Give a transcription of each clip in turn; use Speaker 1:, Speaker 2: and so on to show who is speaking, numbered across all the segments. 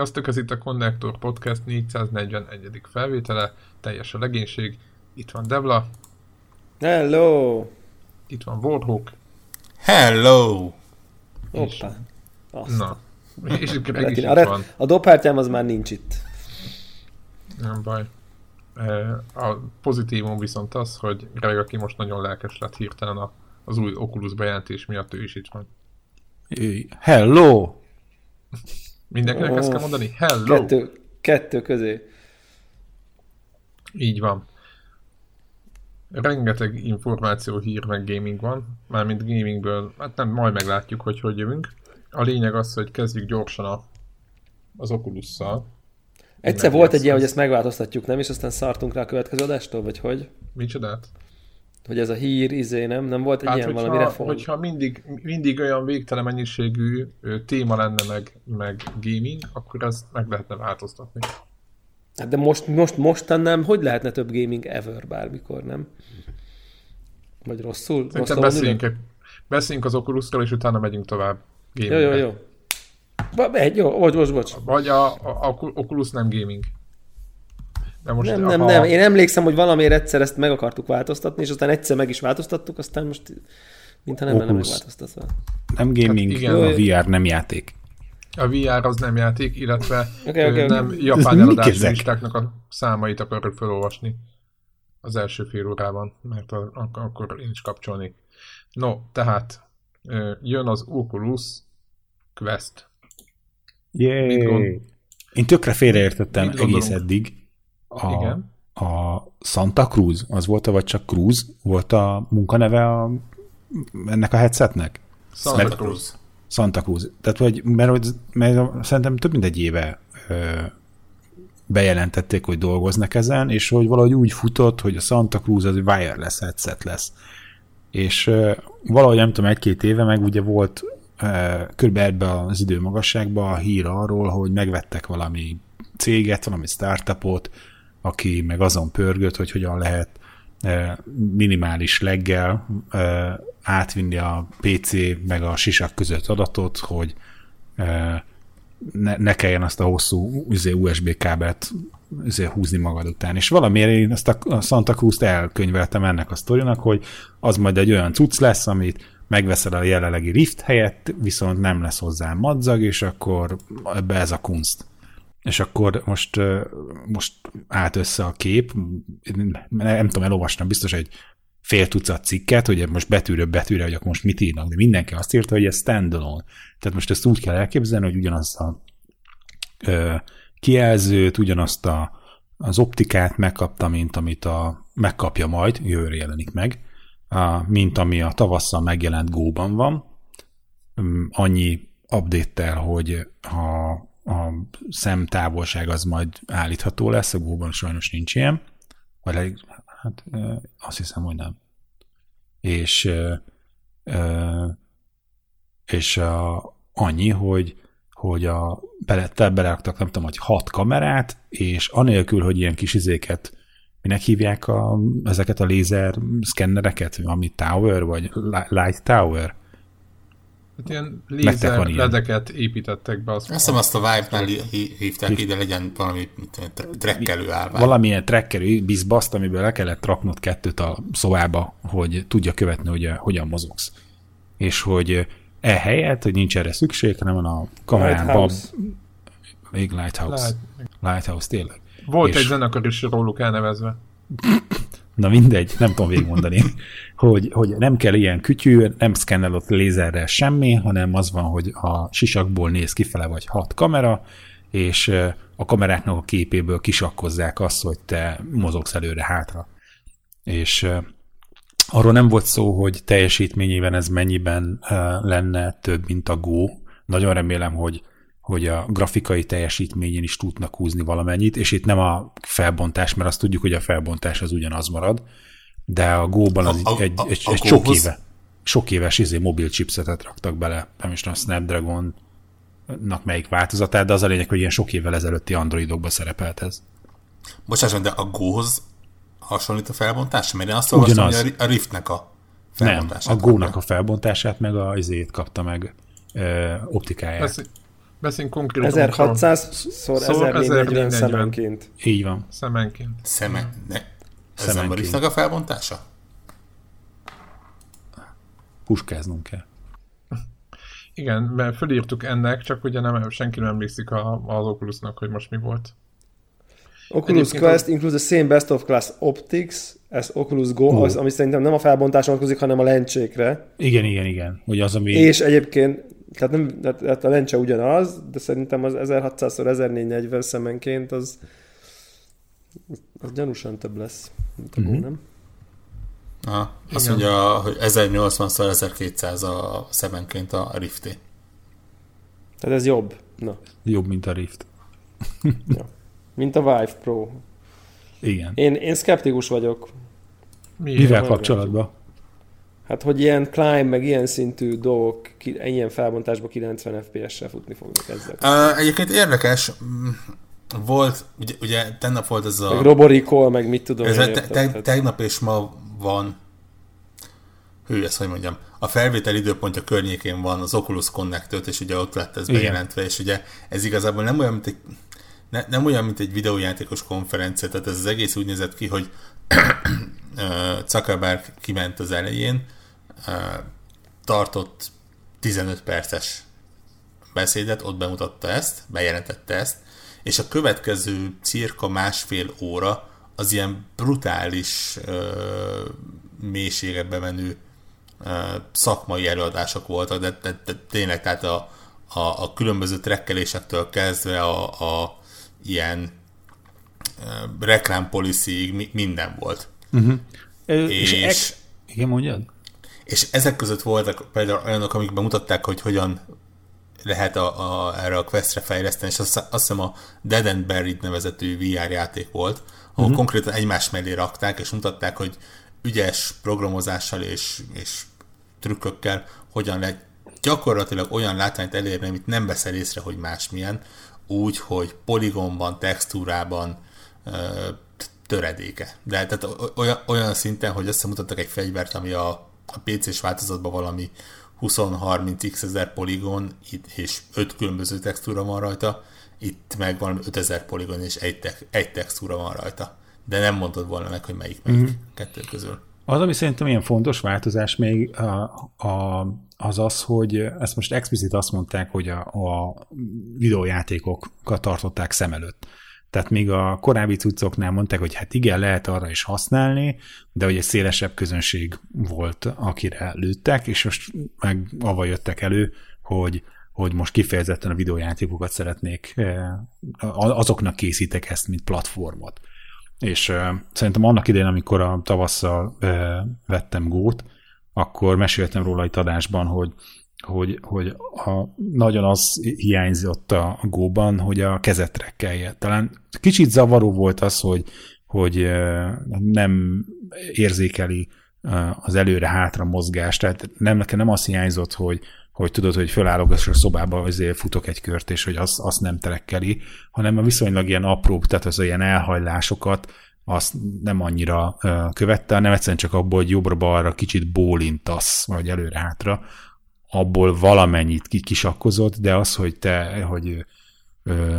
Speaker 1: Sziasztok, ez itt a Connector Podcast 441. felvétele, teljes a legénység. Itt van Devla.
Speaker 2: Hello!
Speaker 1: Itt van Warhawk.
Speaker 3: Hello!
Speaker 2: Hoppá.
Speaker 1: Azt. Na, és Greg is itt a, van.
Speaker 2: A dobhártyám az már nincs itt.
Speaker 1: Nem baj. A pozitívum viszont az, hogy Greg, aki most nagyon lelkes lett hirtelen az új Oculus bejelentés miatt, ő is itt van.
Speaker 3: Hello!
Speaker 1: Mindenkinek oh, ezt kell mondani? Hello!
Speaker 2: Kettő, kettő közé.
Speaker 1: Így van. Rengeteg információ, hír, meg gaming van. Mármint gamingből, hát nem, majd meglátjuk, hogy hogy jövünk. A lényeg az, hogy kezdjük gyorsan a, az Oculus-szal.
Speaker 2: Egyszer volt egy ilyen, hogy ezt megváltoztatjuk, nem? És aztán szartunk rá a következő adástól, vagy hogy?
Speaker 1: Micsodát?
Speaker 2: Hogy ez a hír, izé, nem? Nem volt egy hát, ilyen hogyha, valami reform?
Speaker 1: Hogyha mindig, mindig olyan végtelen mennyiségű téma lenne meg, meg gaming, akkor ezt meg lehetne változtatni.
Speaker 2: Hát de most, most, mostan nem, hogy lehetne több gaming ever bármikor, nem? Vagy rosszul?
Speaker 1: Szerintem beszéljünk, beszéljünk az oculus és utána megyünk tovább.
Speaker 2: Gaming jó, jó, jó. Megy, jó, bocs, bocs, bocs.
Speaker 1: Vagy a, a, a Oculus nem gaming.
Speaker 2: De most nem, nem, ha... nem. Én emlékszem, hogy valamiért egyszer ezt meg akartuk változtatni, és aztán egyszer meg is változtattuk, aztán most mintha nem lenne megváltoztatva.
Speaker 3: Nem gaming, hát igen, a VR nem játék.
Speaker 1: A VR az nem játék, illetve okay, okay, nem okay. japán eladási listáknak a számait akarok felolvasni az első fél órában, mert akkor én is kapcsolnék. No, tehát jön az Oculus Quest.
Speaker 3: Yay. Én tökre félreértettem egész eddig. A, Igen. a Santa Cruz, az volt vagy csak Cruz? Volt a munkaneve a, ennek a headsetnek?
Speaker 1: Santa mert, Cruz.
Speaker 3: Santa Cruz. Tehát, hogy, mert, mert szerintem több mint egy éve ö, bejelentették, hogy dolgoznak ezen, és hogy valahogy úgy futott, hogy a Santa Cruz az wireless headset lesz. És ö, valahogy nem tudom, egy-két éve meg ugye volt kb. ebbe az idő magasságban a hír arról, hogy megvettek valami céget, valami startupot, aki meg azon pörgött, hogy hogyan lehet minimális leggel átvinni a PC meg a sisak között adatot, hogy ne, ne kelljen azt a hosszú USB izé, kábelt izé, húzni magad után. És valamiért én ezt a Santa Cruz-t elkönyveltem ennek a sztorinak, hogy az majd egy olyan cucc lesz, amit megveszed a jelenlegi Rift helyett, viszont nem lesz hozzá madzag, és akkor ebbe ez a kunst. És akkor most, most állt össze a kép, nem tudom, elolvastam biztos egy fél tucat cikket, hogy most betűről betűre, hogy akkor most mit írnak, de mindenki azt írta, hogy ez standalone. Tehát most ezt úgy kell elképzelni, hogy ugyanazt a ö, kijelzőt, ugyanazt a, az optikát megkapta, mint amit a, megkapja majd, jövőre jelenik meg, mint ami a tavasszal megjelent Go-ban van. Annyi update hogy ha a szemtávolság az majd állítható lesz, a Go-ban sajnos nincs ilyen, vagy elég, hát azt hiszem, hogy nem. És és a, annyi, hogy hogy a, bele, beleraktak, nem tudom, hogy hat kamerát, és anélkül, hogy ilyen kis izéket minek hívják a, ezeket a lézer szkennereket, ami Tower, vagy Light Tower?
Speaker 1: Hát ilyen lézer ledeket építettek be.
Speaker 3: Azt hiszem azt a Vive-nál hívták ide, legyen valami trekkelő állvány. Valamilyen trekkelő bizbaszt, amiből le kellett raknod kettőt a szobába, hogy tudja követni, hogy hogyan mozogsz. És hogy e helyett, hogy nincs erre szükség, hanem a kamerában... Még Lighthouse. Light. Lighthouse, tényleg
Speaker 1: volt és... egy zenekar is róluk elnevezve.
Speaker 3: Na mindegy, nem tudom végigmondani, hogy, hogy nem kell ilyen kütyű, nem szkennel ott lézerrel semmi, hanem az van, hogy a sisakból néz kifele vagy hat kamera, és a kameráknak a képéből kisakkozzák azt, hogy te mozogsz előre-hátra. És arról nem volt szó, hogy teljesítményében ez mennyiben lenne több, mint a Go. Nagyon remélem, hogy hogy a grafikai teljesítményén is tudnak húzni valamennyit, és itt nem a felbontás, mert azt tudjuk, hogy a felbontás az ugyanaz marad, de a Go-ban az a, egy, a, egy, a, egy sok éve, sok éves izé, mobil chipsetet raktak bele, nem is tudom, Snapdragon nak melyik változatát, de az a lényeg, hogy ilyen sok évvel ezelőtti androidokba szerepelt ez.
Speaker 4: Bocsánat, de a Go-hoz hasonlít a felbontás? Mert én azt olvastam, hogy a Riftnek a felbontását.
Speaker 3: Nem, a Go-nak a felbontását, meg a izét kapta meg ö, optikáját. Ez,
Speaker 1: Beszéljünk konkrétan.
Speaker 2: 1600 szor 1440 szemenként.
Speaker 3: Így van.
Speaker 1: Szemenként.
Speaker 4: Szeme, ne. Ez nem a a felbontása?
Speaker 3: Puskáznunk kell.
Speaker 1: Igen, mert fölírtuk ennek, csak ugye nem, senki nem emlékszik az Oculusnak, hogy most mi volt.
Speaker 2: Oculus Egyébként Quest a... includes the same best of class optics as Oculus Go, uh. az, ami szerintem nem a felbontásra vonatkozik, hanem a lencsékre.
Speaker 3: Igen, igen, igen. Hogy az, ami...
Speaker 2: És egyébként, tehát, nem, tehát a lencse ugyanaz, de szerintem az 1600x1440 szemenként az, az gyanúsan több lesz, mint a uh-huh. Go, nem?
Speaker 4: Aha, azt Igen. mondja, hogy 1080x1200 a szemenként a Rifté.
Speaker 2: Tehát ez jobb. Na.
Speaker 3: Jobb, mint a Rift.
Speaker 2: ja. Mint a Vive Pro.
Speaker 3: Igen.
Speaker 2: Én, én szkeptikus vagyok.
Speaker 3: Mi Mivel kapcsolatban?
Speaker 2: Hát, hogy ilyen climb, meg ilyen szintű dolgok ilyen felbontásban 90 FPS-sel futni fognak ezzel.
Speaker 4: Uh, egyébként érdekes, volt, ugye, ugye tegnap volt ez a...
Speaker 2: Meg Roboricol, meg mit tudom.
Speaker 4: Ez te, te, tegnap és ma van, hű, ezt hogy mondjam, a felvétel időpontja környékén van az Oculus Connect és ugye ott lett ez Igen. bejelentve, és ugye ez igazából nem olyan, mint egy, ne, nem olyan, mint egy videójátékos konferencia, tehát ez az egész úgy nézett ki, hogy Zuckerberg kiment az elején, tartott 15 perces beszédet, ott bemutatta ezt, bejelentette ezt, és a következő cirka másfél óra az ilyen brutális ö, mélységebe menő ö, szakmai előadások voltak, de, de, de tényleg tehát a, a, a különböző trekkelésektől kezdve a, a ilyen reklámpolicyig minden volt.
Speaker 3: Uh-huh. És, és ex... igen, mondjad?
Speaker 4: És ezek között voltak például olyanok, amik bemutatták, hogy hogyan lehet a, a, erre a questre fejleszteni, és azt, azt hiszem a Dead and Buried nevezetű VR játék volt, ahol uh-huh. konkrétan egymás mellé rakták, és mutatták, hogy ügyes programozással és, és trükkökkel hogyan lehet gyakorlatilag olyan látványt elérni, amit nem veszel észre, hogy másmilyen, úgy, hogy poligonban, textúrában ö, töredéke. De tehát olyan, olyan szinten, hogy összemutattak egy fegyvert, ami a, a PC-s változatban valami 20-30x ezer poligon és 5 különböző textúra van rajta, itt meg valami 5000 poligon és egy, te- egy textúra van rajta. De nem mondod volna meg, hogy melyik melyik mm-hmm. kettő közül.
Speaker 3: Az, ami szerintem ilyen fontos változás még a, a, az az, hogy ezt most explicit azt mondták, hogy a, a videójátékokat tartották szem előtt. Tehát még a korábbi cuccoknál mondták, hogy hát igen, lehet arra is használni, de hogy egy szélesebb közönség volt, akire lőttek, és most meg avval jöttek elő, hogy hogy most kifejezetten a videójátékokat szeretnék, eh, azoknak készítek ezt, mint platformot. És eh, szerintem annak idején, amikor a tavasszal eh, vettem gót, akkor meséltem róla itt adásban, hogy hogy, hogy a, nagyon az hiányzott a góban, hogy a kezet Talán kicsit zavaró volt az, hogy, hogy nem érzékeli az előre-hátra mozgást, tehát nem, nekem nem az hiányzott, hogy, hogy tudod, hogy fölállok a szobába, azért futok egy kört, és hogy azt, azt nem trekkeli, hanem a viszonylag ilyen apró, tehát az ilyen elhajlásokat, azt nem annyira követte, hanem egyszerűen csak abból, hogy jobbra-balra kicsit bólintasz, vagy előre-hátra, abból valamennyit kisakkozott, de az, hogy te, hogy ö,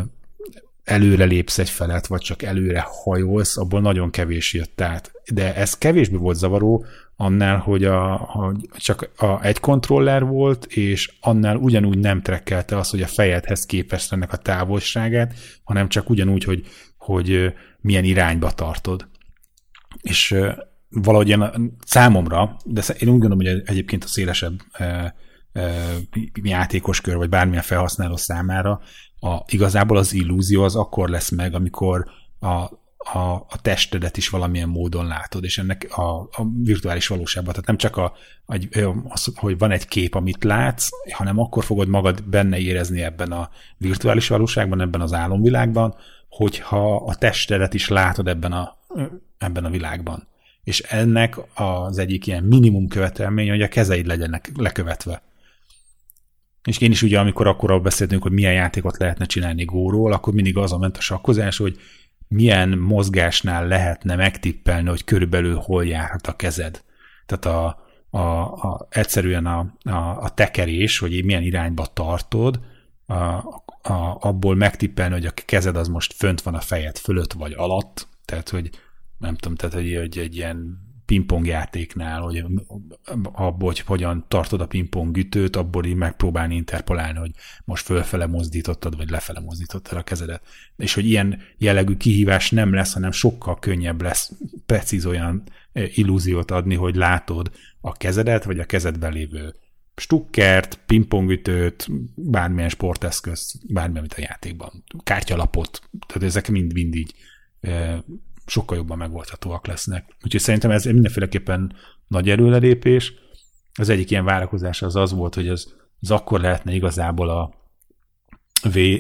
Speaker 3: előre lépsz egy felet, vagy csak előre hajolsz, abból nagyon kevés jött át. De ez kevésbé volt zavaró, annál, hogy a, a, csak a, egy kontroller volt, és annál ugyanúgy nem trekkelte az, hogy a fejedhez képest ennek a távolságát, hanem csak ugyanúgy, hogy, hogy milyen irányba tartod. És valahogy ilyen számomra, de én úgy gondolom, hogy egyébként a szélesebb játékos kör, vagy bármilyen felhasználó számára, a, igazából az illúzió az akkor lesz meg, amikor a, a, a testedet is valamilyen módon látod, és ennek a, a virtuális valóságban, tehát nem csak a, a, az, hogy van egy kép, amit látsz, hanem akkor fogod magad benne érezni ebben a virtuális valóságban, ebben az álomvilágban, hogyha a testedet is látod ebben a, ebben a világban. És ennek az egyik ilyen minimum követelmény, hogy a kezeid legyenek lekövetve. És én is ugye, amikor akkor beszéltünk, hogy milyen játékot lehetne csinálni góról, akkor mindig az a ment a sakkozás, hogy milyen mozgásnál lehetne megtippelni, hogy körülbelül hol járhat a kezed. Tehát a, a, a, egyszerűen a, a, a tekerés, hogy milyen irányba tartod, a, a, abból megtippelni, hogy a kezed az most fönt van a fejed fölött vagy alatt, tehát hogy nem tudom, tehát hogy, hogy egy ilyen pingpong játéknál, hogy abból, hogy hogyan tartod a pingpong ütőt, abból így megpróbálni interpolálni, hogy most fölfele mozdítottad, vagy lefele mozdítottad a kezedet. És hogy ilyen jellegű kihívás nem lesz, hanem sokkal könnyebb lesz precíz olyan eh, illúziót adni, hogy látod a kezedet, vagy a kezedben lévő stukkert, pingpongütőt, bármilyen sporteszköz, bármilyen, amit a játékban, kártyalapot, tehát ezek mind-mind így eh, sokkal jobban megoldhatóak lesznek. Úgyhogy szerintem ez mindenféleképpen nagy előrelépés. Az egyik ilyen várakozás az az volt, hogy az, az akkor lehetne igazából a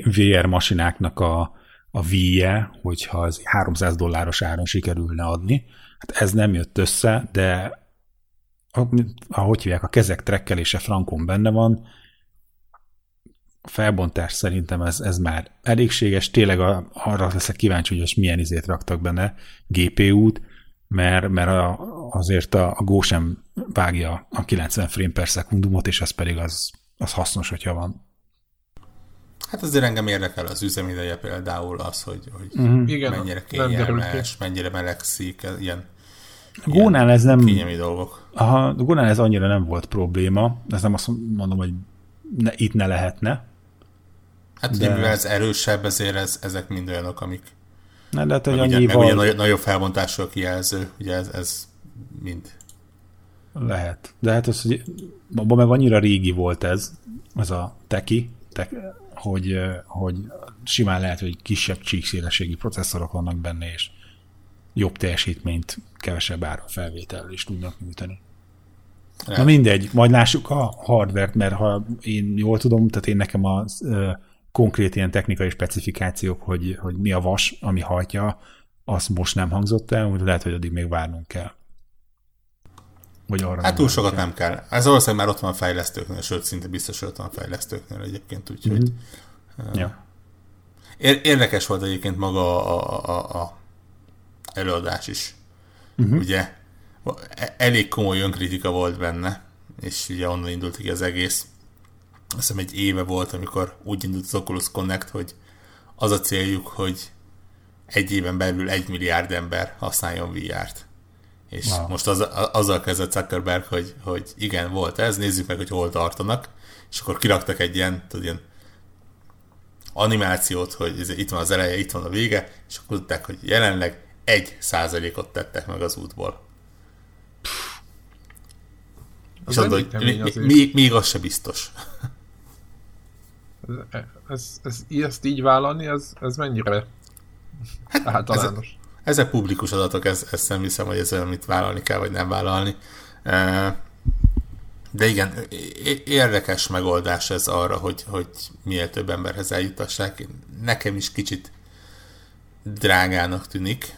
Speaker 3: VR masináknak a, a víje, hogyha az 300 dolláros áron sikerülne adni. Hát ez nem jött össze, de ahogy hívják, a kezek trekkelése frankon benne van, a felbontás szerintem ez, ez már elégséges. Tényleg a, arra leszek kíváncsi, hogy most milyen izét raktak benne, GPU-t, mert, mert a, azért a, a Go sem vágja a 90 frame per szekundumot, és ez pedig az, az hasznos, hogyha van.
Speaker 4: Hát azért engem érdekel az üzemideje például az, hogy, hogy uh-huh. Igen, mennyire kényelmes, mennyire melegszik, ilyen
Speaker 3: Gónál ez nem...
Speaker 4: Kényelmi dolgok.
Speaker 3: Aha, Gónál ez annyira nem volt probléma, ez nem azt mondom, hogy ne, itt ne lehetne,
Speaker 4: Hát de... mivel ez erősebb, ezért ez, ezek mind olyanok, amik
Speaker 3: ne, de hát, hogy
Speaker 4: ugye, annyival... meg ugye nagyobb felbontású a kijelző, ugye ez, ez mind.
Speaker 3: Lehet. De hát az, hogy abban meg annyira régi volt ez, az a teki, te, hogy, hogy simán lehet, hogy kisebb csíkszélességi processzorok vannak benne, és jobb teljesítményt kevesebb áron felvétel is tudnak nyújtani. Na mindegy, majd lássuk a hardvert, mert ha én jól tudom, tehát én nekem az konkrét ilyen technikai specifikációk, hogy, hogy mi a vas, ami hajtja, az most nem hangzott el, úgy lehet, hogy addig még várnunk kell.
Speaker 4: Vagy arra hát túl sokat kell. nem kell. Ez valószínűleg már ott van a fejlesztőknél, sőt, szinte biztos, hogy ott van a fejlesztőknél egyébként, úgyhogy mm-hmm. ja. Érdekes volt egyébként maga a, a, a előadás is. Uh-huh. Ugye e, elég komoly önkritika volt benne, és ugye onnan indult ki az egész azt hiszem egy éve volt, amikor úgy indult az Oculus Connect, hogy az a céljuk, hogy egy éven belül egy milliárd ember használjon VR-t. És wow. most az, azzal kezdett Zuckerberg, hogy, hogy igen, volt ez, nézzük meg, hogy hol tartanak, és akkor kiraktak egy ilyen, tudod, ilyen animációt, hogy itt van az eleje, itt van a vége, és akkor tudták, hogy jelenleg egy százalékot tettek meg az útból. Az és mondod, hogy még, még az se biztos.
Speaker 1: Ez, ez, ezt így vállalni, ez, ez mennyire hát, általános?
Speaker 4: Ezek, ezek publikus adatok, ez, ezt nem hiszem, hogy ez olyan, amit vállalni kell, vagy nem vállalni. De igen, érdekes megoldás ez arra, hogy, hogy miért több emberhez eljutassák. Nekem is kicsit drágának tűnik,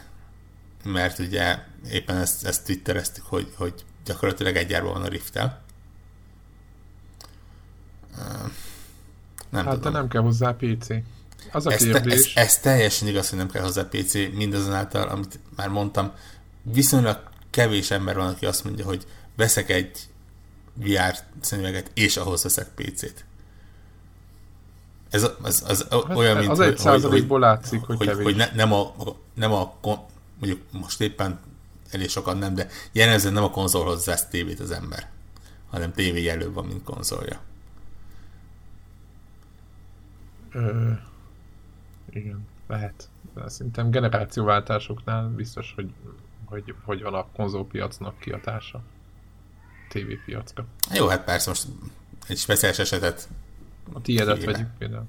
Speaker 4: mert ugye éppen ezt, ezt twittereztük, hogy, hogy gyakorlatilag egy van a Rift-tel.
Speaker 1: Nem hát tudom. de nem kell hozzá PC. Az a ez, kérdés...
Speaker 4: Te, ez, ez teljesen igaz, hogy nem kell hozzá PC, mindazonáltal, amit már mondtam, viszonylag kevés ember van, aki azt mondja, hogy veszek egy VR szemüveget, és ahhoz veszek PC-t. Ez az, az hát olyan, mint...
Speaker 1: Az egy százalékból látszik, hogy,
Speaker 4: hogy,
Speaker 1: kevés.
Speaker 4: hogy ne, nem, a, nem a, mondjuk most éppen elég sokan nem, de jellemzően nem a konzolhoz vesz tévét az ember, hanem tévé előbb van, mint konzolja.
Speaker 1: Ö, igen, lehet. De szerintem generációváltásoknál biztos, hogy, hogy, hogy van a konzolpiacnak kiatása tévépiacra.
Speaker 4: Jó, hát persze most egy speciális esetet
Speaker 1: a tiédet vegyük például.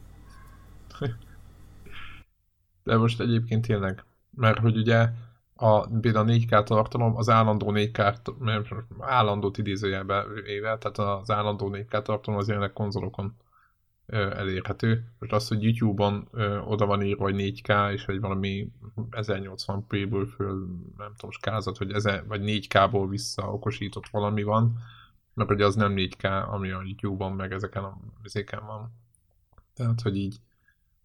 Speaker 1: De most egyébként tényleg, mert hogy ugye a, például a 4K tartalom, az állandó 4K, állandót idézőjelbe éve, tehát az állandó 4K tartalom az jelenleg konzolokon elérhető. Most az, hogy YouTube-on oda van írva, hogy 4K, és hogy valami 1080p-ből föl, nem tudom, skázat, hogy ezer, vagy 4K-ból visszaokosított valami van, mert hogy az nem 4K, ami a YouTube-on, meg ezeken a vizéken van. Tehát, hogy így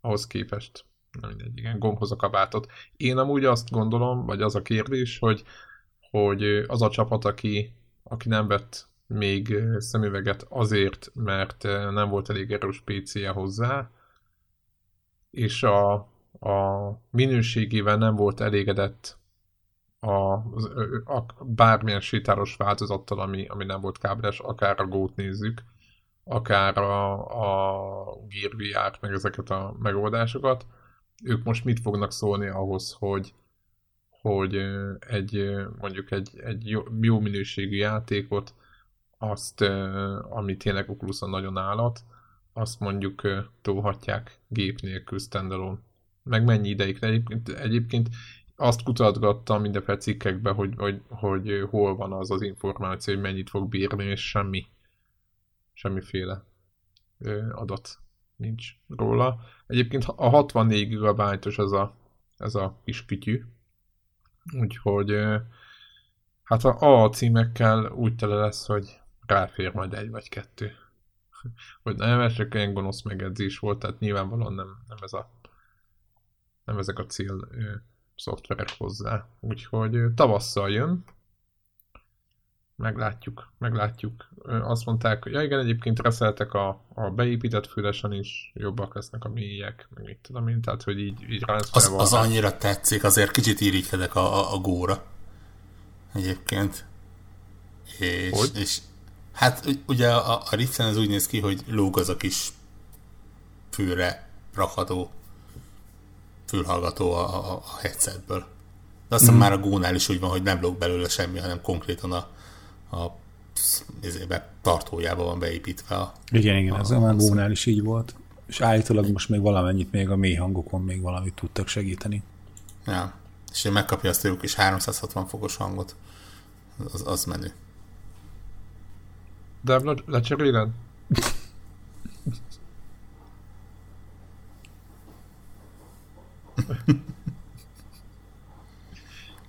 Speaker 1: ahhoz képest nem mindegy, igen, gombhoz a kabátot. Én amúgy azt gondolom, vagy az a kérdés, hogy, hogy az a csapat, aki, aki nem vett még szemüveget azért, mert nem volt elég erős PC-je hozzá, és a, a minőségével nem volt elégedett a, a, bármilyen sétáros változattal, ami, ami nem volt kábeles, akár a Go-t nézzük, akár a, a Gear VR, meg ezeket a megoldásokat, ők most mit fognak szólni ahhoz, hogy, hogy egy, mondjuk egy, egy jó, jó minőségű játékot, azt, ami tényleg Oculuson nagyon állat, azt mondjuk tolhatják gép nélkül standalone. Meg mennyi ideig? Egyébként, egyébként azt kutatgattam mindenféle cikkekben, hogy, hogy, hogy hol van az az információ, hogy mennyit fog bírni, és semmi. Semmiféle adat nincs róla. Egyébként a 64 GB-os ez a, ez a kis kütyű. Úgyhogy hát a A címekkel úgy tele lesz, hogy ráfér majd egy vagy kettő. Hogy nem, ez csak ilyen gonosz megedzés volt, tehát nyilvánvalóan nem, nem ez a nem ezek a cél szoftverek hozzá. Úgyhogy tavasszal jön, meglátjuk, meglátjuk. Azt mondták, hogy ja igen, egyébként reszeltek a, a beépített fülesen is, jobbak lesznek a mélyek, meg mit tudom én, tehát hogy így, így
Speaker 4: az, az annyira tetszik, azért kicsit irigykedek a, a, a góra egyébként. És, hogy? és hát ugye a, a Riften ez úgy néz ki, hogy lóg az a kis fülre rakható fülhallgató a, a, a headsetből. De azt hiszem mm. már a gónál is úgy van, hogy nem lóg belőle semmi, hanem konkrétan a, a ezébe, tartójába van beépítve a...
Speaker 3: Igen, igen, ez a, már gónál is így volt. És állítólag most még valamennyit még a mély hangokon még valamit tudtak segíteni.
Speaker 4: Ja, és én megkapja azt a jó kis 360 fokos hangot. Az, az menő.
Speaker 1: De le, lecseréled?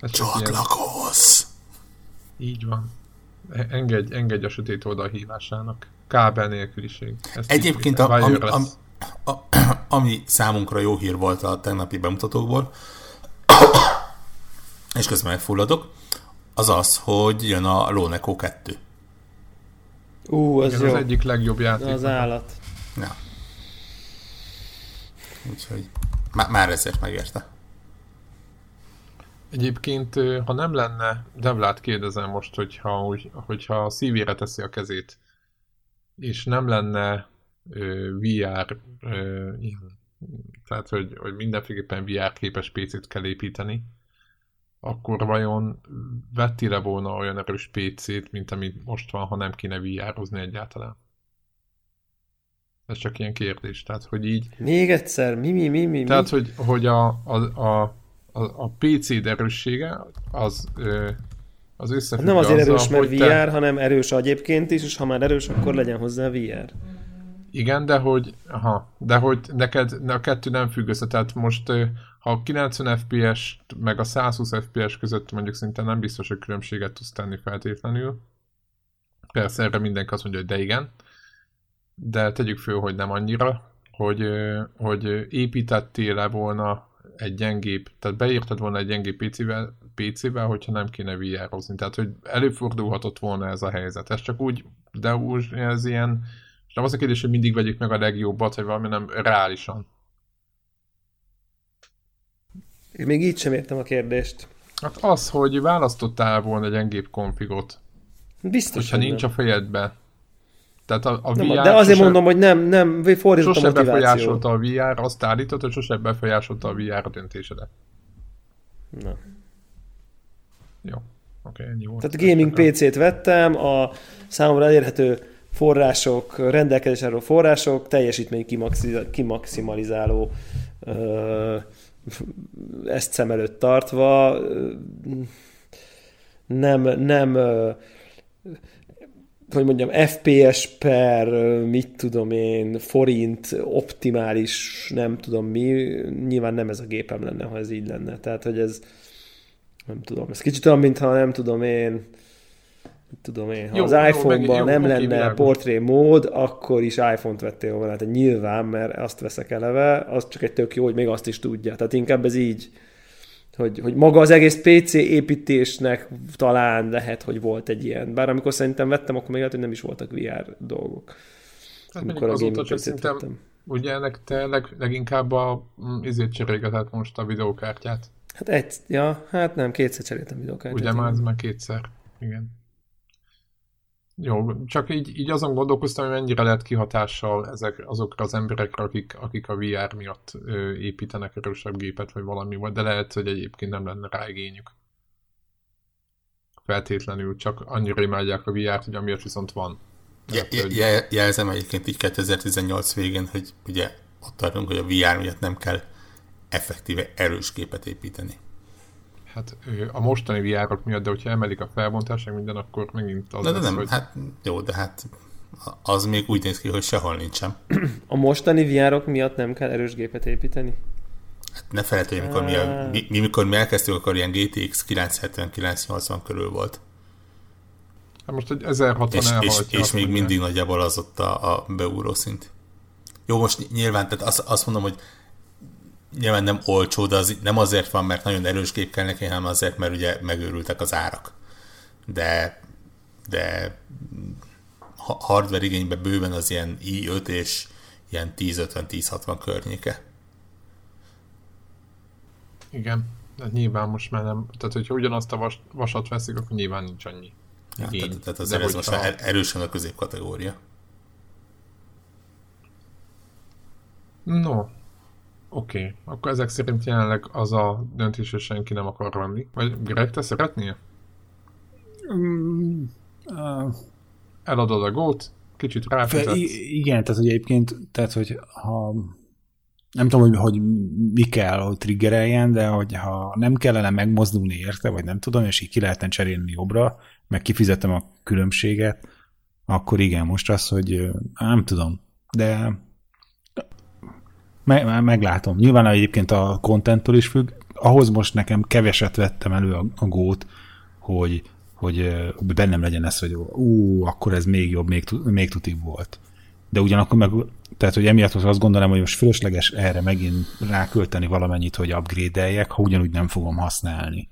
Speaker 4: Csatlakozz!
Speaker 1: Így van. E, engedj, engedj a sötét oldal hívásának. Kábel nélküliség.
Speaker 4: Ezt Egyébként a, ami, ami, a, ami számunkra jó hír volt a tegnapi bemutatókból, és közben megfulladok, az az, hogy jön a Loneco 2.
Speaker 2: Ú, az Igen, jó.
Speaker 1: az egyik legjobb játék.
Speaker 2: Az állat.
Speaker 4: Ja. Úgyhogy má, már ezért megérte.
Speaker 1: Egyébként, ha nem lenne, Devlát kérdezem most, hogyha, úgy, hogyha a szívére teszi a kezét, és nem lenne ö, VR, ö, ilyen, tehát hogy, hogy mindenféleképpen VR képes PC-t kell építeni, akkor vajon vettire volna olyan erős PC-t, mint ami most van, ha nem kéne VR-ozni egyáltalán? Ez csak ilyen kérdés, tehát hogy így...
Speaker 2: Még egyszer, mi, mi, mi, mi,
Speaker 1: Tehát, hogy, hogy a, a, a a, a PC erőssége az az összefügg
Speaker 2: Nem azért azzal, erős, mert VR, te... hanem erős egyébként is, és ha már erős, akkor legyen hozzá VR.
Speaker 1: Igen, de hogy, aha, de hogy neked a kettő nem függ össze, tehát most a 90 FPS meg a 120 FPS között mondjuk szinte nem biztos, hogy különbséget tudsz tenni feltétlenül. Persze erre mindenki azt mondja, hogy de igen, de tegyük föl, hogy nem annyira, hogy, hogy építettél-e volna egy gyengébb, tehát beírtad volna egy gyengébb PC-vel, PC-vel hogyha nem kéne VR-ozni. Tehát, hogy előfordulhatott volna ez a helyzet. Ez csak úgy, de úgy, ez ilyen, és nem az a kérdés, hogy mindig vegyük meg a legjobbat, vagy valami nem reálisan.
Speaker 2: Én még így sem értem a kérdést.
Speaker 1: Hát az, hogy választottál volna egy gyengébb konfigot.
Speaker 2: Biztos,
Speaker 1: Hogyha nincs nem. a fejedbe. Tehát a, a
Speaker 2: nem, VR de azért sose, mondom, hogy nem, nem fordított
Speaker 1: sose a motiváció. befolyásolta a VR, azt állított, hogy sose befolyásolta a VR a döntésedet.
Speaker 2: Na.
Speaker 1: Jó. Oké, okay, ennyi volt.
Speaker 2: Tehát gaming PC-t vettem, a számomra elérhető források, rendelkezésre források, teljesítmény kimaximalizáló ö, ezt szem előtt tartva, nem, nem hogy mondjam, FPS per, mit tudom én, forint, optimális, nem tudom mi, nyilván nem ez a gépem lenne, ha ez így lenne. Tehát, hogy ez, nem tudom, ez kicsit olyan, mintha nem tudom én, tudom én, ha jó, az iPhone-ban nem jó, lenne világos. portré mód, akkor is iPhone-t vettél volna. Tehát nyilván, mert azt veszek eleve, az csak egy tök jó, hogy még azt is tudja. Tehát inkább ez így, hogy, hogy maga az egész PC építésnek talán lehet, hogy volt egy ilyen. Bár amikor szerintem vettem, akkor még lehet, hogy nem is voltak VR dolgok.
Speaker 1: Hát amikor a gaming pc vettem. Ugye ennek te leg, leginkább a mm, izét cserélgetett most a videókártyát?
Speaker 2: Hát egy, ja, hát nem, kétszer cseréltem videókártyát.
Speaker 1: Ugye már ez már kétszer, igen. Jó, csak így, így azon gondolkoztam, hogy mennyire lehet kihatással ezek azokra az emberekre, akik, akik a VR miatt ö, építenek erősebb gépet, vagy valami, de lehet, hogy egyébként nem lenne rá igényük. Feltétlenül, csak annyira imádják a VR-t, hogy amiatt viszont van.
Speaker 4: Je, je, jelzem egyébként így 2018 végén, hogy ugye ott tartunk, hogy a VR miatt nem kell effektíve erős képet építeni.
Speaker 1: Hát a mostani vr miatt, de hogyha emelik a felbontást, minden, akkor megint az
Speaker 4: de, de lesz, nem, hogy... hát jó, de hát az még úgy néz ki, hogy sehol nincsen.
Speaker 2: A mostani vr miatt nem kell erős gépet építeni?
Speaker 4: Hát ne felejteni, mikor mi, a, mi, mi, mikor mi elkezdtük, akkor ilyen GTX 970-980 körül volt.
Speaker 1: Hát most egy 1060
Speaker 4: és, és, és még mindig nagyjából az ott a, a beúró szint. Jó, most nyilván, tehát azt, azt mondom, hogy nyilván nem olcsó, de az nem azért van, mert nagyon erős gép kell neki, hanem azért, mert ugye megőrültek az árak. De, de hardware igényben bőven az ilyen i5 és ilyen 1050-1060 környéke.
Speaker 1: Igen, de nyilván most már nem, tehát hogyha ugyanazt a vas, vasat veszik, akkor nyilván nincs annyi.
Speaker 4: Ja, tehát, tehát azért ez most már erősen a középkategória.
Speaker 1: No, Oké, okay. akkor ezek szerint jelenleg az a döntés, hogy senki nem akar venni. Vagy Greg, te szeretnél? Mm, uh, Eladod a gót, kicsit ráfizetsz.
Speaker 3: Igen, tehát hogy egyébként, tehát hogy ha nem tudom, hogy, hogy mi kell, hogy triggereljen, de hogy ha nem kellene megmozdulni érte, vagy nem tudom, és így ki lehetne cserélni jobbra, meg kifizetem a különbséget, akkor igen, most az, hogy nem tudom, de meg, meglátom. Nyilván egyébként a contenttől is függ. Ahhoz most nekem keveset vettem elő a, a gót, hogy, hogy bennem legyen ez, hogy ú, akkor ez még jobb, még, még tutibb volt. De ugyanakkor meg, tehát hogy emiatt azt gondolom, hogy most fölösleges erre megint rákölteni valamennyit, hogy upgrade-eljek, ha ugyanúgy nem fogom használni.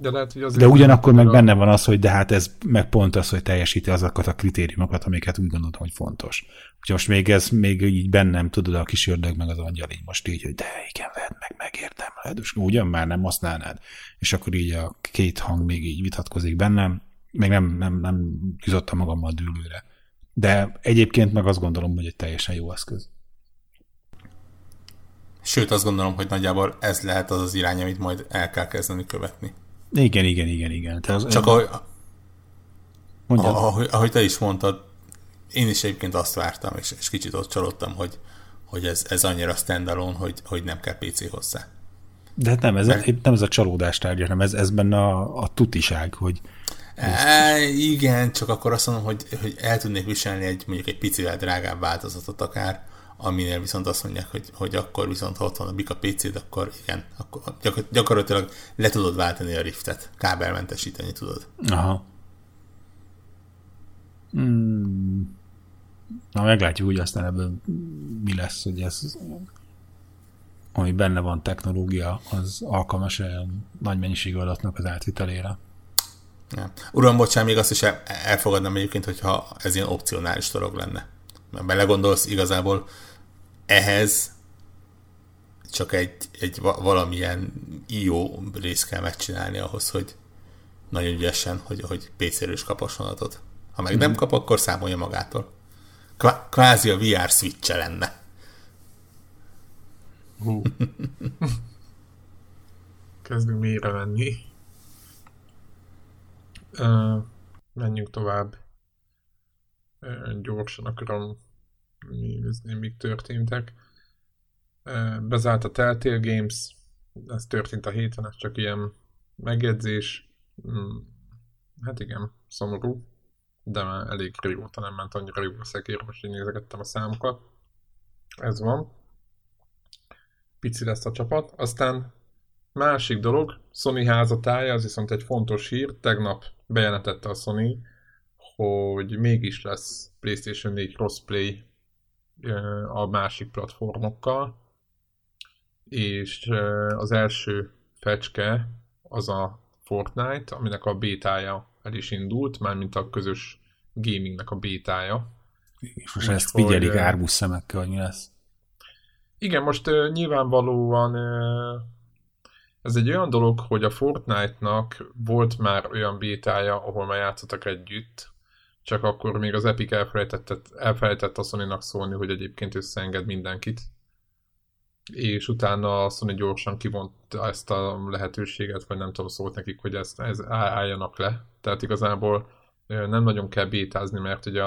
Speaker 3: De, lehet, hogy de ugyanakkor meg a... benne van az, hogy de hát ez meg pont az, hogy teljesíti azokat a kritériumokat, amiket úgy gondoltam, hogy fontos. Úgyhogy most még ez még így bennem, tudod, a kis ördög meg az angyal így most így, hogy de igen, vedd meg, megérdemled, és ugyan már nem használnád. És akkor így a két hang még így vitatkozik bennem, még nem, nem, nem jutottam magammal dűlőre. De egyébként meg azt gondolom, hogy egy teljesen jó eszköz.
Speaker 4: Sőt, azt gondolom, hogy nagyjából ez lehet az az irány, amit majd el kell kezdeni követni.
Speaker 3: Igen, igen, igen, igen.
Speaker 4: Te az, Csak ahogy, ahogy, ahogy te is mondtad, én is egyébként azt vártam, és, és kicsit ott csalódtam, hogy, hogy ez, ez annyira standalone, hogy, hogy nem kell PC hozzá.
Speaker 3: De hát nem, ez, Mert... nem ez a csalódás tárgya, hanem ez, ez benne a, a tutiság, hogy...
Speaker 4: E, igen, csak akkor azt mondom, hogy, hogy el tudnék viselni egy mondjuk egy picivel drágább változatot akár, aminél viszont azt mondják, hogy, hogy akkor viszont ha ott van a Bika PC-d, akkor igen, akkor gyakorlatilag le tudod váltani a riftet, kábelmentesíteni tudod.
Speaker 3: Aha. Hmm. Na, meglátjuk, hogy aztán ebből mi lesz, hogy ez ami benne van technológia, az alkalmas olyan nagy mennyiségű adatnak az átvitelére.
Speaker 4: Ja. Uram, bocsán, még azt is elfogadnám egyébként, hogyha ez ilyen opcionális dolog lenne. Mert belegondolsz, igazából ehhez csak egy, egy valamilyen IO részt kell megcsinálni ahhoz, hogy nagyon ügyesen, hogy, hogy PC-ről adatot. Ha meg nem kap, akkor számolja magától. Kvázi a VR switch lenne.
Speaker 1: Hú. Kezdünk mélyre menni. Uh, menjünk tovább. Uh, gyorsan akarom nézni, mik történtek. Bezárt a Telltale Games, ez történt a héten, ez csak ilyen megjegyzés. Mm, hát igen, szomorú, de már elég régóta nem ment annyira jó a szekér, most így nézegettem a számokat. Ez van. Pici lesz a csapat. Aztán másik dolog, Sony házatája, az viszont egy fontos hír. Tegnap bejelentette a Sony, hogy mégis lesz PlayStation 4 crossplay a másik platformokkal, és az első fecske az a Fortnite, aminek a bétája el is indult, mármint a közös gamingnek a bétája.
Speaker 3: És most Úgy, ezt figyelik hogy, árbusz szemekkel, hogy mi lesz.
Speaker 1: Igen, most uh, nyilvánvalóan uh, ez egy olyan dolog, hogy a Fortnite-nak volt már olyan bétája, ahol már játszottak együtt, csak akkor még az Epic elfelejtett, elfelejtett a sony szólni, hogy egyébként összeenged mindenkit. És utána a Sony gyorsan kivonta ezt a lehetőséget, vagy nem tudom, szólt nekik, hogy ezt, ez álljanak le. Tehát igazából nem nagyon kell bétázni, mert ugye